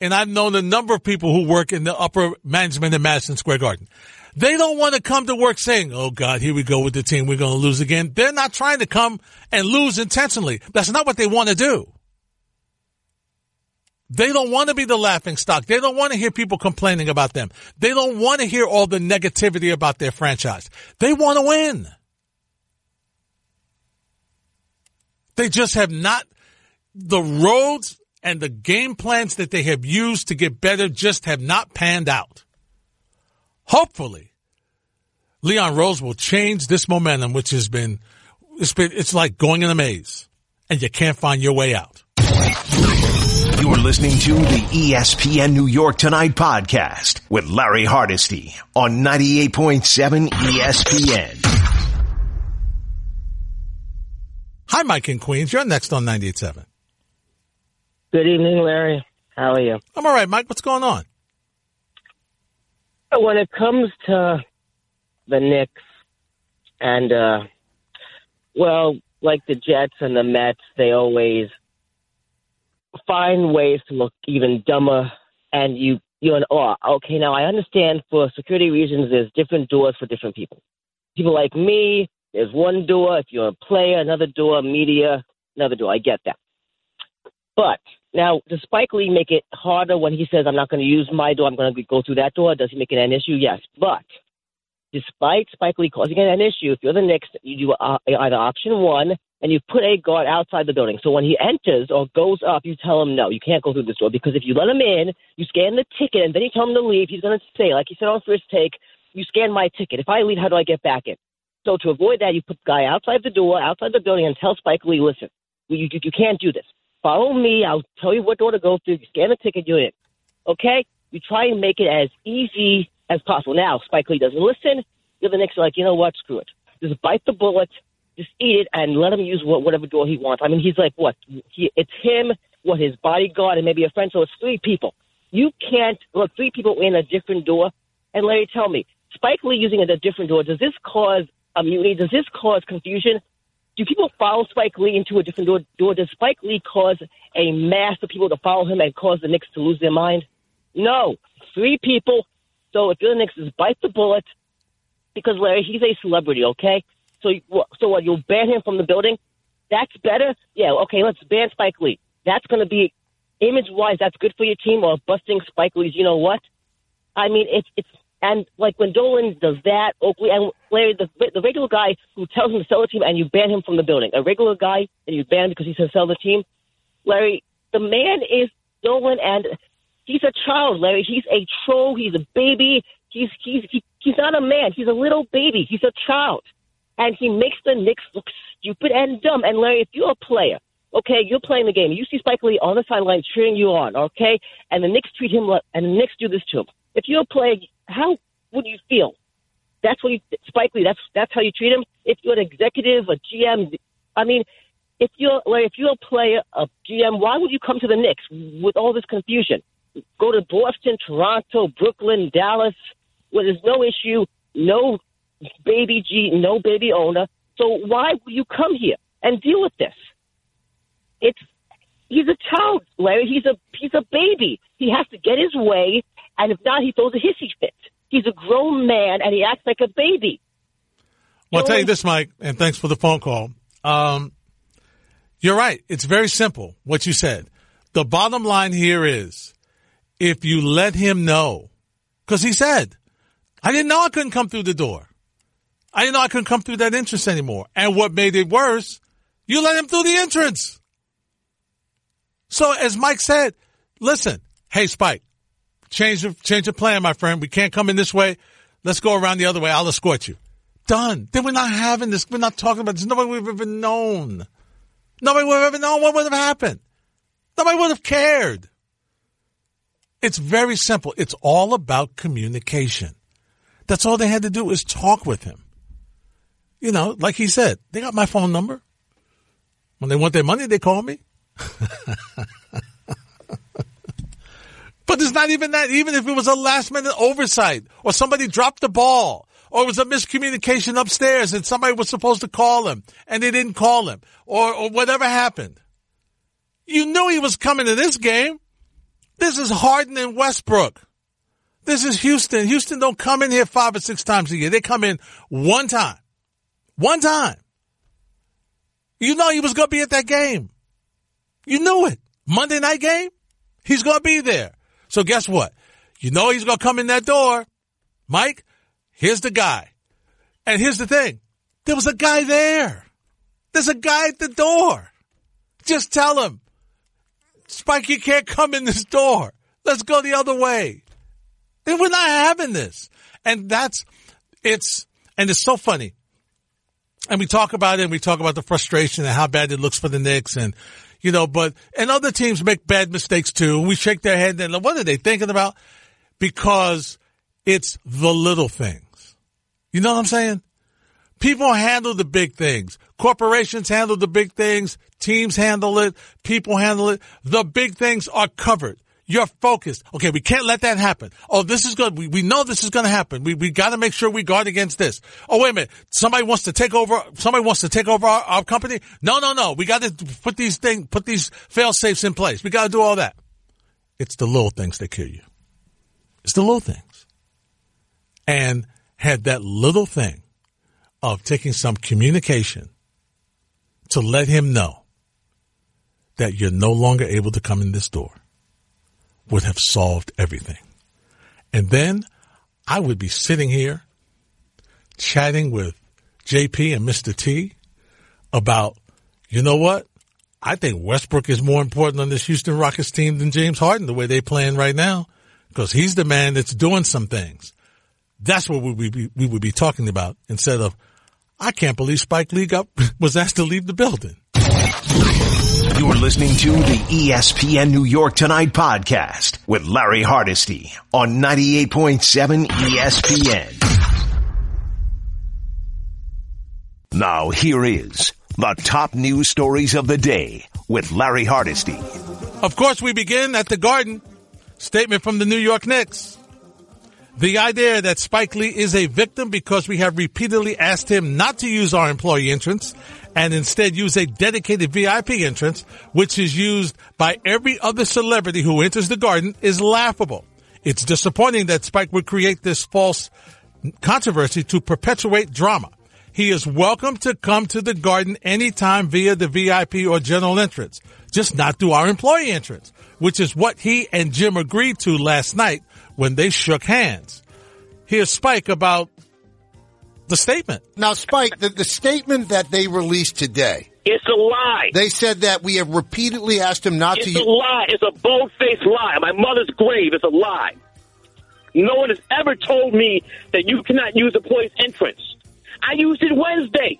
and I've known a number of people who work in the upper management in Madison Square Garden. They don't want to come to work saying, oh God, here we go with the team. We're going to lose again. They're not trying to come and lose intentionally. That's not what they want to do. They don't want to be the laughing stock. They don't want to hear people complaining about them. They don't want to hear all the negativity about their franchise. They want to win. They just have not, the roads and the game plans that they have used to get better just have not panned out. Hopefully, Leon Rose will change this momentum, which has been, it's been, it's like going in a maze and you can't find your way out. You're listening to the ESPN New York Tonight podcast with Larry Hardesty on 98.7 ESPN. Hi, Mike in Queens. You're next on 98.7. Good evening, Larry. How are you? I'm all right, Mike. What's going on? When it comes to the Knicks and, uh, well, like the Jets and the Mets, they always find ways to look even dumber. And you, you're in awe. Okay, now I understand for security reasons, there's different doors for different people. People like me, there's one door. If you're a player, another door. Media, another door. I get that. But now, does Spike Lee make it harder when he says, I'm not going to use my door, I'm going to go through that door? Does he make it an issue? Yes. But despite Spike Lee causing it an issue, if you're the Knicks, you do either option one and you put a guard outside the building. So when he enters or goes up, you tell him, no, you can't go through this door because if you let him in, you scan the ticket and then you tell him to leave, he's going to say, like he said on first take, you scan my ticket. If I leave, how do I get back in? So to avoid that, you put the guy outside the door, outside the building, and tell Spike Lee, listen, you, you, you can't do this. Follow me. I'll tell you what door to go through. You scan the ticket, you're in. Okay? You try and make it as easy as possible. Now, Spike Lee doesn't listen. The other Knicks are like, you know what? Screw it. Just bite the bullet. Just eat it and let him use whatever door he wants. I mean, he's like, what? He, it's him, what, his bodyguard, and maybe a friend. So it's three people. You can't, look, three people in a different door. And Larry, tell me, Spike Lee using a different door, does this cause immunity? Does this cause confusion? Do people follow Spike Lee into a different door? door? Does Spike Lee cause a mass of people to follow him and cause the Knicks to lose their mind? No. Three people. So if you're the Knicks, just bite the bullet because Larry, he's a celebrity, okay? So, so what? You'll ban him from the building? That's better. Yeah, okay. Let's ban Spike Lee. That's going to be image-wise. That's good for your team. Or busting Spike Lee's. You know what? I mean, it's it's and like when Dolan does that, Oakley and Larry, the the regular guy who tells him to sell the team and you ban him from the building, a regular guy and you ban him because he says sell the team. Larry, the man is Dolan and he's a child, Larry. He's a troll. He's a baby. He's he's he, he's not a man. He's a little baby. He's a child, and he makes the Knicks look stupid and dumb. And Larry, if you're a player, okay, you're playing the game. You see Spike Lee on the sideline cheering you on, okay, and the Knicks treat him like, and the Knicks do this to him. If you're a player, how would you feel? That's what you, Spike Lee. That's that's how you treat him. If you're an executive, a GM, I mean, if you're like if you're a player, a GM, why would you come to the Knicks with all this confusion? Go to Boston, Toronto, Brooklyn, Dallas, where there's no issue, no baby G, no baby owner. So why will you come here and deal with this? It's he's a child, Larry. He's a he's a baby. He has to get his way, and if not, he throws a hissy fit. He's a grown man, and he acts like a baby. Well, I'll tell you this, Mike, and thanks for the phone call. Um, you're right. It's very simple what you said. The bottom line here is if you let him know, because he said, I didn't know I couldn't come through the door. I didn't know I couldn't come through that entrance anymore. And what made it worse, you let him through the entrance. So as Mike said, listen, hey Spike, change the change the plan, my friend. We can't come in this way. Let's go around the other way. I'll escort you. Done. Then we're not having this. We're not talking about this. Nobody we've ever known. Nobody would have ever known what would have happened. Nobody would have cared. It's very simple. It's all about communication. That's all they had to do is talk with him. You know, like he said, they got my phone number. When they want their money, they call me. but it's not even that. Even if it was a last minute oversight or somebody dropped the ball or it was a miscommunication upstairs and somebody was supposed to call him and they didn't call him or, or whatever happened. You knew he was coming to this game. This is Harden and Westbrook. This is Houston. Houston don't come in here five or six times a year. They come in one time. One time. You know he was going to be at that game. You knew it. Monday night game, he's going to be there. So guess what? You know he's going to come in that door. Mike, here's the guy. And here's the thing. There was a guy there. There's a guy at the door. Just tell him, Spike, you can't come in this door. Let's go the other way. And we're not having this. And that's, it's, and it's so funny. And we talk about it and we talk about the frustration and how bad it looks for the Knicks and, you know, but, and other teams make bad mistakes too. And we shake their head and what are they thinking about? Because it's the little things. You know what I'm saying? People handle the big things. Corporations handle the big things. Teams handle it. People handle it. The big things are covered. You're focused. Okay, we can't let that happen. Oh, this is good. We, we know this is going to happen. We, we got to make sure we guard against this. Oh, wait a minute. Somebody wants to take over, somebody wants to take over our, our company. No, no, no. We got to put these things, put these fail safes in place. We got to do all that. It's the little things that kill you. It's the little things. And had that little thing of taking some communication to let him know that you're no longer able to come in this door would have solved everything. And then I would be sitting here chatting with JP and Mr. T about, you know what? I think Westbrook is more important on this Houston Rockets team than James Harden the way they're playing right now because he's the man that's doing some things. That's what we would be, we would be talking about instead of, I can't believe Spike Lee got, was asked to leave the building. You're listening to the ESPN New York Tonight podcast with Larry Hardesty on 98.7 ESPN. Now here is the top news stories of the day with Larry Hardesty. Of course, we begin at the Garden. Statement from the New York Knicks. The idea that Spike Lee is a victim because we have repeatedly asked him not to use our employee entrance and instead use a dedicated VIP entrance, which is used by every other celebrity who enters the garden is laughable. It's disappointing that Spike would create this false controversy to perpetuate drama. He is welcome to come to the garden anytime via the VIP or general entrance, just not through our employee entrance, which is what he and Jim agreed to last night when they shook hands. Here's Spike about the statement. Now, Spike, the, the statement that they released today. It's a lie. They said that we have repeatedly asked him not it's to It's a lie. It's a bold-faced lie. My mother's grave is a lie. No one has ever told me that you cannot use a place entrance. I used it Wednesday.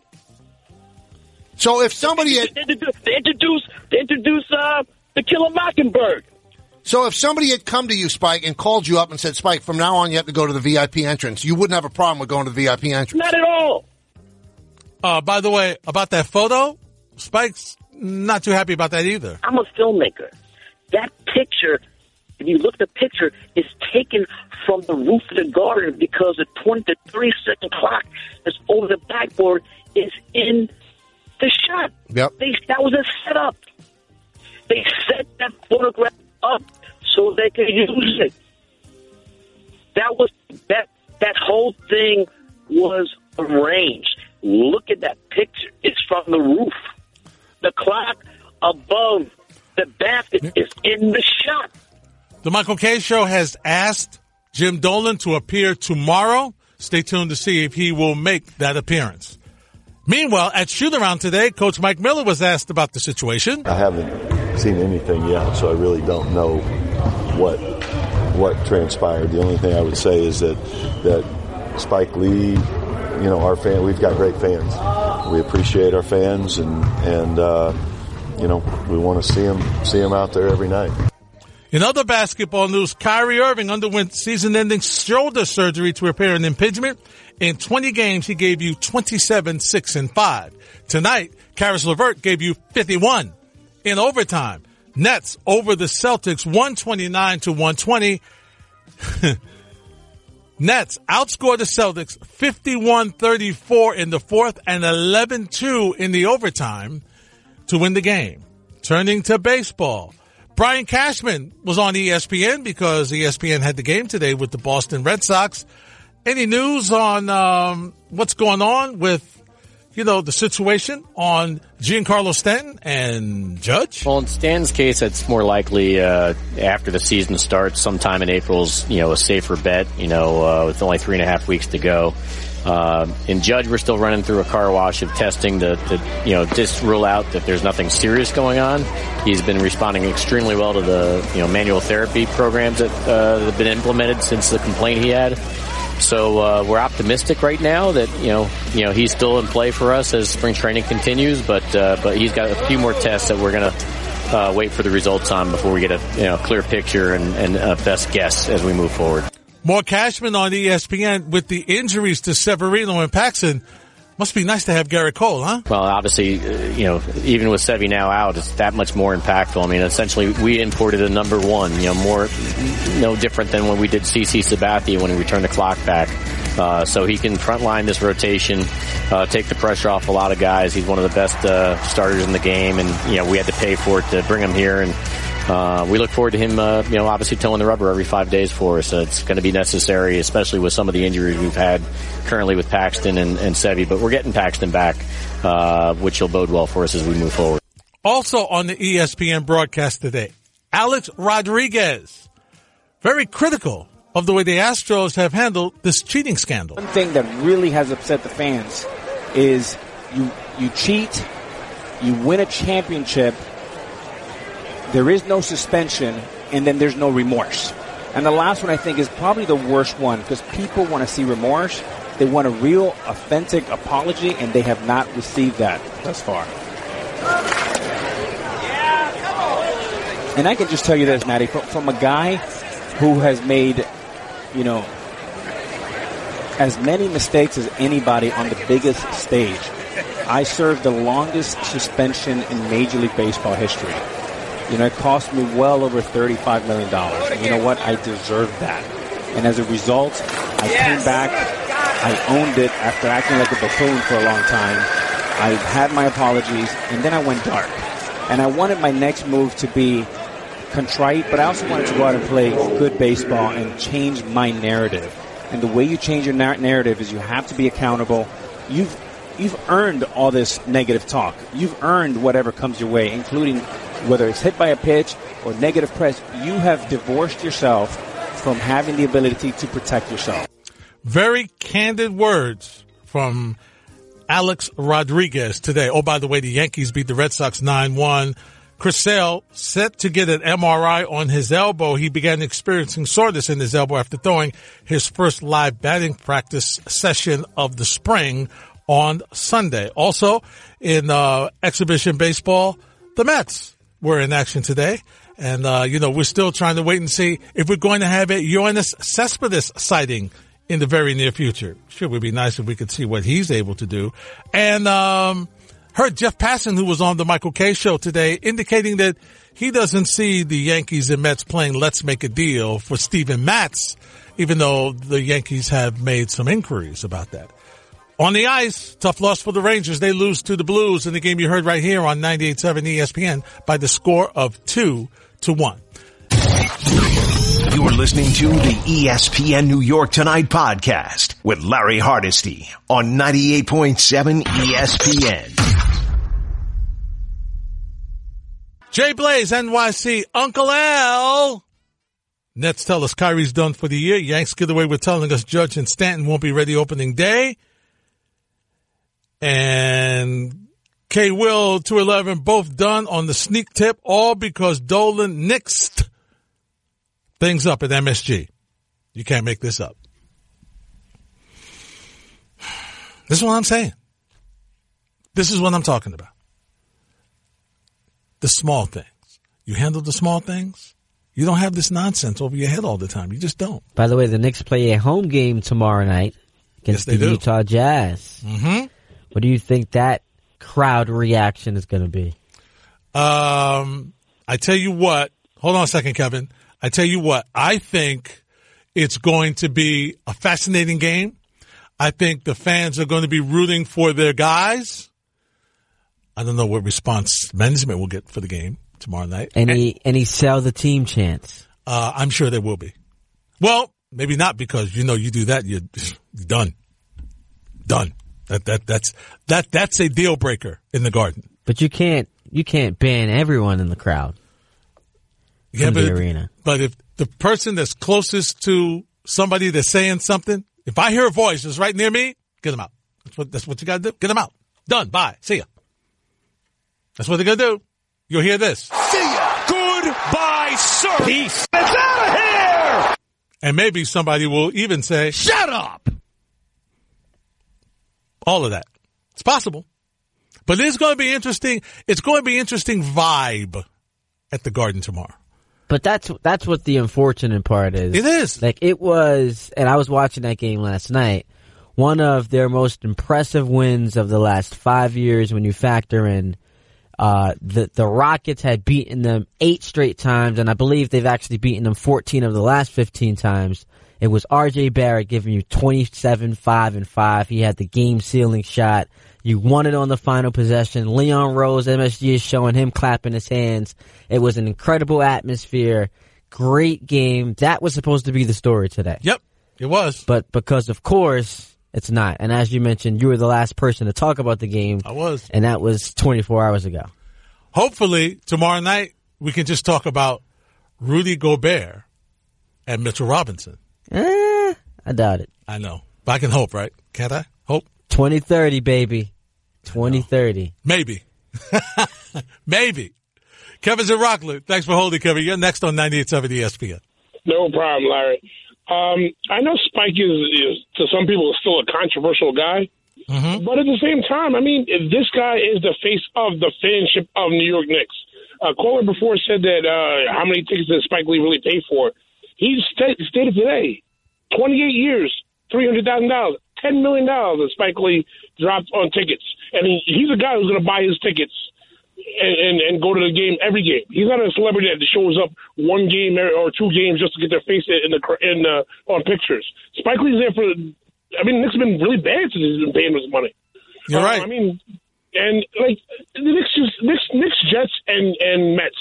So if somebody had, they introduce, they introduce, they introduce uh, the Killer Mockingbird. So if somebody had come to you, Spike, and called you up and said, Spike, from now on you have to go to the VIP entrance, you wouldn't have a problem with going to the VIP entrance. Not at all. Uh, by the way, about that photo, Spike's not too happy about that either. I'm a filmmaker. That picture, if you look at the picture, is taken from the roof of the garden because the 20 to 30 second clock that's over the backboard is in the shot. Yep. They, that was a setup. They set that photograph up so they could use it. That was that that whole thing was arranged. Look at that picture. It's from the roof. The clock above the basket is in the shot. The Michael Kay show has asked Jim Dolan to appear tomorrow. Stay tuned to see if he will make that appearance. Meanwhile, at shoot around today, Coach Mike Miller was asked about the situation. I haven't seen anything yet, so I really don't know what what transpired. The only thing I would say is that that Spike Lee, you know, our fan, we've got great fans. We appreciate our fans, and and uh, you know, we want to see them see them out there every night. In other basketball news, Kyrie Irving underwent season-ending shoulder surgery to repair an impingement. In 20 games, he gave you 27, 6, and 5. Tonight, Caris LeVert gave you 51. In overtime, Nets over the Celtics 129 to 120. Nets outscored the Celtics 51-34 in the fourth and 11-2 in the overtime to win the game. Turning to baseball. Brian Cashman was on ESPN because ESPN had the game today with the Boston Red Sox. Any news on um, what's going on with, you know, the situation on Giancarlo Stanton and Judge? Well, in Stanton's case, it's more likely uh, after the season starts, sometime in April's, you know, a safer bet. You know, uh, with only three and a half weeks to go. Uh, in Judge, we're still running through a car wash of testing to, to, you know, just rule out that there's nothing serious going on. He's been responding extremely well to the, you know, manual therapy programs that, uh, that have been implemented since the complaint he had. So uh, we're optimistic right now that you know you know he's still in play for us as spring training continues, but uh, but he's got a few more tests that we're gonna uh, wait for the results on before we get a you know clear picture and, and a best guess as we move forward. More Cashman on ESPN with the injuries to Severino and Paxton. Must be nice to have Gerrit Cole, huh? Well, obviously, uh, you know, even with Sevy now out, it's that much more impactful. I mean, essentially, we imported a number one, you know, more, no different than when we did CC Sabathia when we turned the clock back. Uh, so he can frontline this rotation, uh, take the pressure off a lot of guys. He's one of the best uh, starters in the game, and you know we had to pay for it to bring him here, and uh, we look forward to him, uh, you know, obviously toeing the rubber every five days for us. it's going to be necessary, especially with some of the injuries we've had currently with Paxton and, and Sevy. But we're getting Paxton back, uh, which will bode well for us as we move forward. Also on the ESPN broadcast today, Alex Rodriguez, very critical of the way the Astros have handled this cheating scandal. One thing that really has upset the fans is you you cheat, you win a championship, there is no suspension, and then there's no remorse. And the last one I think is probably the worst one because people want to see remorse. They want a real, authentic apology, and they have not received that thus far. And I can just tell you this, Maddie, from, from a guy who has made, you know, as many mistakes as anybody on the biggest stage. I served the longest suspension in Major League Baseball history. You know, it cost me well over $35 million. And you know what? I deserved that. And as a result, I came back. I owned it after acting like a buffoon for a long time. I had my apologies, and then I went dark. And I wanted my next move to be contrite, but I also wanted to go out and play good baseball and change my narrative. And the way you change your nar- narrative is you have to be accountable. You've you've earned all this negative talk. You've earned whatever comes your way, including whether it's hit by a pitch or negative press. You have divorced yourself from having the ability to protect yourself. Very candid words from Alex Rodriguez today. Oh, by the way, the Yankees beat the Red Sox 9-1. Chris Sale set to get an MRI on his elbow. He began experiencing soreness in his elbow after throwing his first live batting practice session of the spring on Sunday. Also in uh, exhibition baseball, the Mets were in action today. And, uh, you know, we're still trying to wait and see if we're going to have a Yoenis Cespedes sighting in the very near future. Sure, would be nice if we could see what he's able to do. And, um, heard Jeff Passan, who was on the Michael Kay show today, indicating that he doesn't see the Yankees and Mets playing Let's Make a Deal for Steven Matz, even though the Yankees have made some inquiries about that. On the ice, tough loss for the Rangers. They lose to the Blues in the game you heard right here on 98.7 ESPN by the score of two to one. You're listening to the ESPN New York Tonight podcast with Larry Hardesty on 98.7 ESPN. Jay Blaze, NYC, Uncle L. Nets tell us Kyrie's done for the year. Yanks get away with telling us Judge and Stanton won't be ready opening day. And K Will 211 both done on the sneak tip, all because Dolan nixed things up at MSG. You can't make this up. This is what I'm saying. This is what I'm talking about. The small things. You handle the small things. You don't have this nonsense over your head all the time. You just don't. By the way, the Knicks play a home game tomorrow night against Yes, the do. Utah Jazz. Mm-hmm. What do you think that crowd reaction is going to be? Um, I tell you what. Hold on a second, Kevin. I tell you what. I think it's going to be a fascinating game. I think the fans are going to be rooting for their guys. I don't know what response management will get for the game tomorrow night. Any any sell the team chance? Uh, I'm sure there will be. Well, maybe not because you know you do that, you're, you're done, done. That that that's that that's a deal breaker in the garden. But you can't you can't ban everyone in the crowd. Yeah, from but the if, arena. but if the person that's closest to somebody that's saying something, if I hear a voice that's right near me, get them out. That's what that's what you got to do. Get them out. Done. Bye. See ya. That's what they're gonna do. You'll hear this. See ya. Goodbye, sir. Peace. It's out of here. And maybe somebody will even say, Shut up. All of that. It's possible. But it's going to be interesting. It's going to be interesting vibe at the garden tomorrow. But that's that's what the unfortunate part is. It is. Like it was, and I was watching that game last night one of their most impressive wins of the last five years when you factor in uh, the the Rockets had beaten them eight straight times, and I believe they've actually beaten them 14 of the last 15 times. It was R.J. Barrett giving you 27, 5, and 5. He had the game sealing shot. You won it on the final possession. Leon Rose, MSG is showing him clapping his hands. It was an incredible atmosphere. Great game. That was supposed to be the story today. Yep, it was. But because of course it's not. And as you mentioned, you were the last person to talk about the game. I was. And that was 24 hours ago. Hopefully tomorrow night we can just talk about Rudy Gobert and Mitchell Robinson. Eh, I doubt it. I know, but I can hope, right? Can't I? Hope. 2030, baby. 2030. Maybe. Maybe. Kevin's in Rockland. Thanks for holding, Kevin. You're next on 98.7 ESPN. No problem, Larry. Um, I know Spike is, is, to some people, still a controversial guy. Mm-hmm. But at the same time, I mean, this guy is the face of the fanship of New York Knicks. A caller before said that uh, how many tickets did Spike Lee really pay for? He st- stated today, 28 years, $300,000, $10 million that Spike Lee dropped on tickets. And he, he's a guy who's going to buy his tickets and, and, and go to the game every game. He's not a celebrity that shows up one game or two games just to get their face in the in uh, on pictures. Spike Lee's there for. I mean, Knicks been really bad since he's been paying his money. You're Uh, right. I mean, and like the Knicks, just Knicks, Knicks, Jets, and and Mets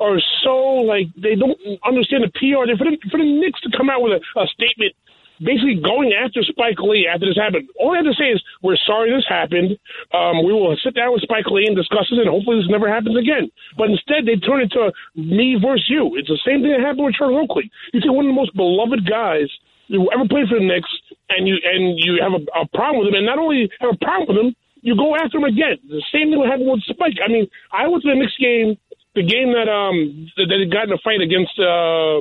are so like they don't understand the PR. For the for the Knicks to come out with a, a statement basically going after Spike Lee after this happened. All I have to say is we're sorry this happened. Um, we will sit down with Spike Lee and discuss it, and hopefully this never happens again. But instead, they turn it to me versus you. It's the same thing that happened with Charles Oakley. You take one of the most beloved guys who ever played for the Knicks, and you and you have a, a problem with him, and not only have a problem with him, you go after him again. The same thing happened with Spike. I mean, I went to the Knicks game, the game that um that, that he got in a fight against uh,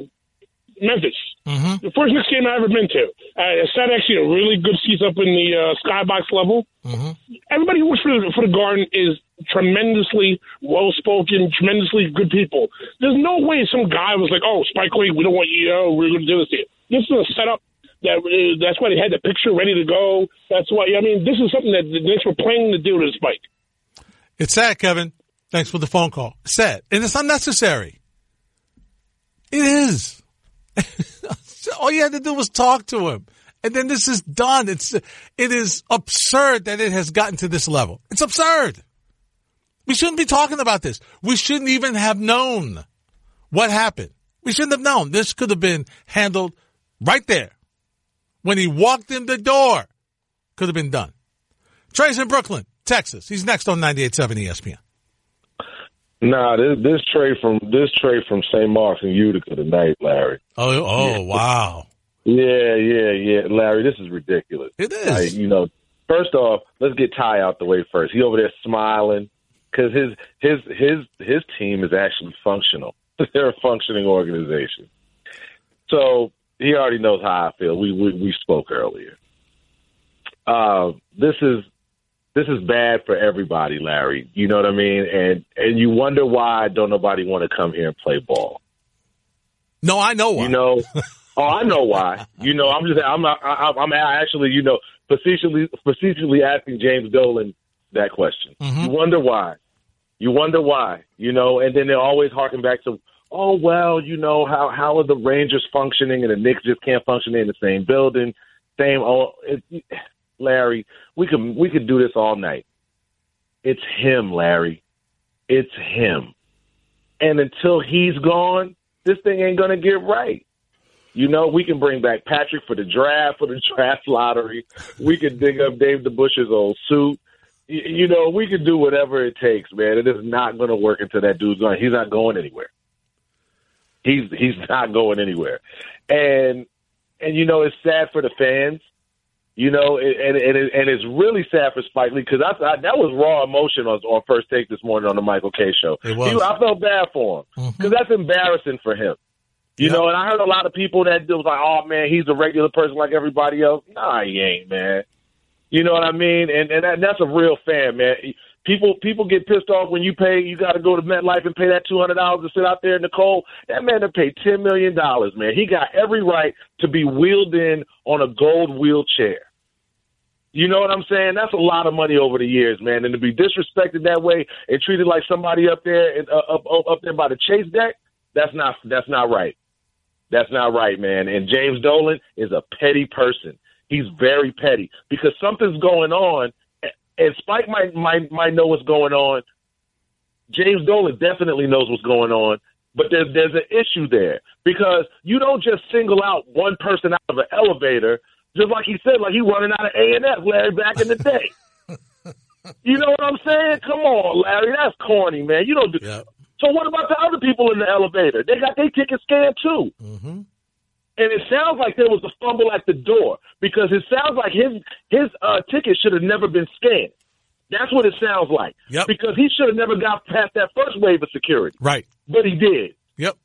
Memphis. Mm-hmm. The first Knicks game I ever been to. Uh, I sat actually in a really good seats up in the uh, skybox level. Mm-hmm. Everybody who works for the, for the Garden is tremendously well spoken, tremendously good people. There's no way some guy was like, "Oh, Spike Lee, we don't want you. Oh, we're going to do this to you." This is a setup. That uh, that's why they had the picture ready to go. That's why I mean, this is something that the Knicks were planning to do to Spike. It's sad, Kevin. Thanks for the phone call. Sad. And it's unnecessary. It is. All you had to do was talk to him. And then this is done. It's, it is absurd that it has gotten to this level. It's absurd. We shouldn't be talking about this. We shouldn't even have known what happened. We shouldn't have known. This could have been handled right there. When he walked in the door, could have been done. Trey's in Brooklyn, Texas. He's next on 98.7 ESPN. Nah, this this trade from this trade from St. Mark's and Utica tonight, Larry. Oh, oh, wow. Yeah, yeah, yeah, Larry. This is ridiculous. It is. Like, you know, first off, let's get Ty out the way first. He over there smiling because his his his his team is actually functional. They're a functioning organization. So he already knows how I feel. We we, we spoke earlier. Uh, this is this is bad for everybody, Larry. You know what I mean? And and you wonder why don't nobody want to come here and play ball. No, I know why. You know, oh, I know why. You know, I'm just I'm I'm, I'm actually you know facetiously facetiously asking James Dolan that question. Mm-hmm. You wonder why. You wonder why. You know, and then they always harken back to. Oh well, you know how how are the Rangers functioning and the Knicks just can't function in the same building, same. Oh, it, Larry, we can we could do this all night. It's him, Larry. It's him. And until he's gone, this thing ain't gonna get right. You know, we can bring back Patrick for the draft, for the draft lottery. We can dig up Dave DeBusschere's old suit. You, you know, we can do whatever it takes, man. It is not going to work until that dude's gone. He's not going anywhere. He's he's not going anywhere, and and you know it's sad for the fans. You know, and and and, it, and it's really sad for Spike Lee because I, I that was raw emotion on, on first take this morning on the Michael Kay show. It was. He- I felt bad for him mm-hmm. because that's embarrassing for him. You know, and I heard a lot of people that was like, "Oh man, he's a regular person like everybody else." Nah, he ain't, man. You know what I mean? And and that, that's a real fan, man. People people get pissed off when you pay. You got to go to MetLife and pay that two hundred dollars to sit out there in the cold. That man to pay ten million dollars, man. He got every right to be wheeled in on a gold wheelchair. You know what I'm saying? That's a lot of money over the years, man. And to be disrespected that way and treated like somebody up there and, uh, up up there by the chase deck, that's not that's not right. That's not right, man. And James Dolan is a petty person. He's very petty because something's going on, and Spike might might might know what's going on. James Dolan definitely knows what's going on, but there's there's an issue there because you don't just single out one person out of an elevator, just like he said, like he running out of A and F, Larry, back in the day. you know what I'm saying? Come on, Larry, that's corny, man. You don't do. So what about the other people in the elevator? They got their ticket scanned too. Mm-hmm. And it sounds like there was a fumble at the door because it sounds like his his uh, ticket should have never been scanned. That's what it sounds like. Yep. Because he should have never got past that first wave of security. Right. But he did. Yep.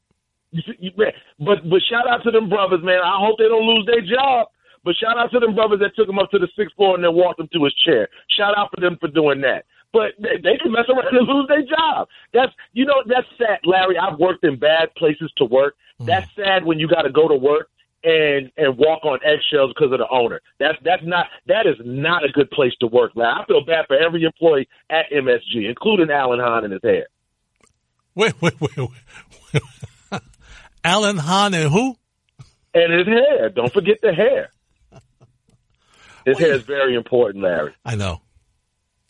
You see, you, man, but but shout out to them brothers, man. I hope they don't lose their job. But shout out to them brothers that took him up to the sixth floor and then walked him to his chair. Shout out for them for doing that. But they, they can mess around and lose their job. That's you know that's sad, Larry. I've worked in bad places to work. That's mm. sad when you got to go to work and and walk on eggshells because of the owner. That's that's not that is not a good place to work, Larry. I feel bad for every employee at MSG, including Alan Hahn and his hair. Wait, wait, wait, wait. Alan Hahn and who? And his hair. Don't forget the hair. His hair is very important, Larry. I know.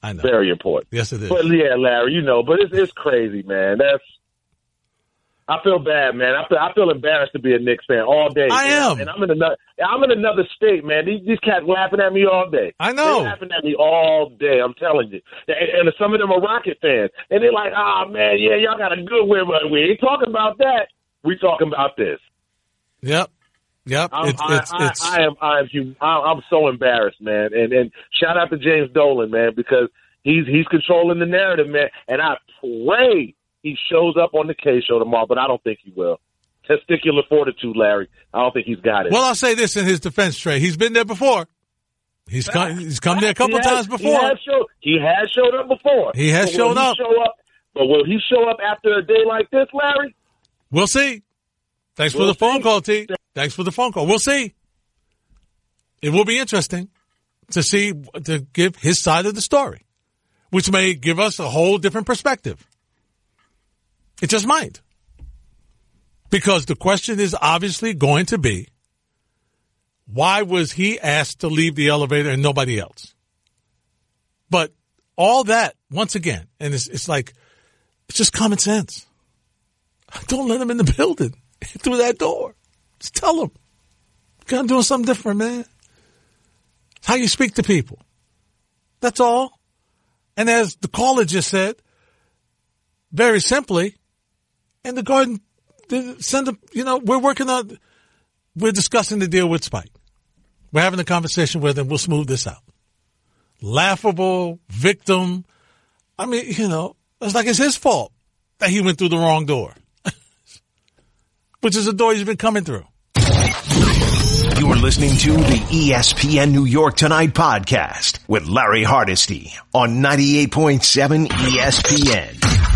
I know. Very important. Yes, it is. But yeah, Larry, you know, but it's it's crazy, man. That's I feel bad, man. I feel I feel embarrassed to be a Knicks fan all day. I am. and I'm in another I'm in another state, man. These these cats laughing at me all day. I know. They're laughing at me all day. I'm telling you. And, and some of them are Rocket fans, and they're like, "Ah, man, yeah, y'all got a good win, but we ain't talking about that. We talking about this." Yep. Yep. I'm, It's, I, it's, I, it's, I am I am I'm so embarrassed, man. And and shout out to James Dolan, man, because he's he's controlling the narrative, man. And I pray he shows up on the Kay show tomorrow, but I don't think he will. Testicular fortitude, Larry. I don't think he's got it. well, I'll say this in his defense, Trey. He's been there before. He's come, he's come there a couple has- times before. He has, show, he has showed up before. He has will shown he up. Show up. But will he show up after a day like this, Larry? We'll see. Thanks for We'll the phone call, T. Thanks for the phone call. We'll see. It will be interesting to see, to give his side of the story, which may give us a whole different perspective. It just might. Because the question is obviously going to be, why was he asked to leave the elevator and nobody else? But all that, once again, and it's, it's like, it's just common sense. Don't let him in the building through that door. Just tell him. You're doing something different, man. It's how you speak to people. That's all. And as the caller just said, very simply, and the garden, send them, you know, we're working on, we're discussing the deal with Spike. We're having a conversation with him. We'll smooth this out. Laughable, victim. I mean, you know, it's like it's his fault that he went through the wrong door, which is a door he's been coming through. You're listening to the ESPN New York Tonight podcast with Larry Hardesty on 98.7 ESPN.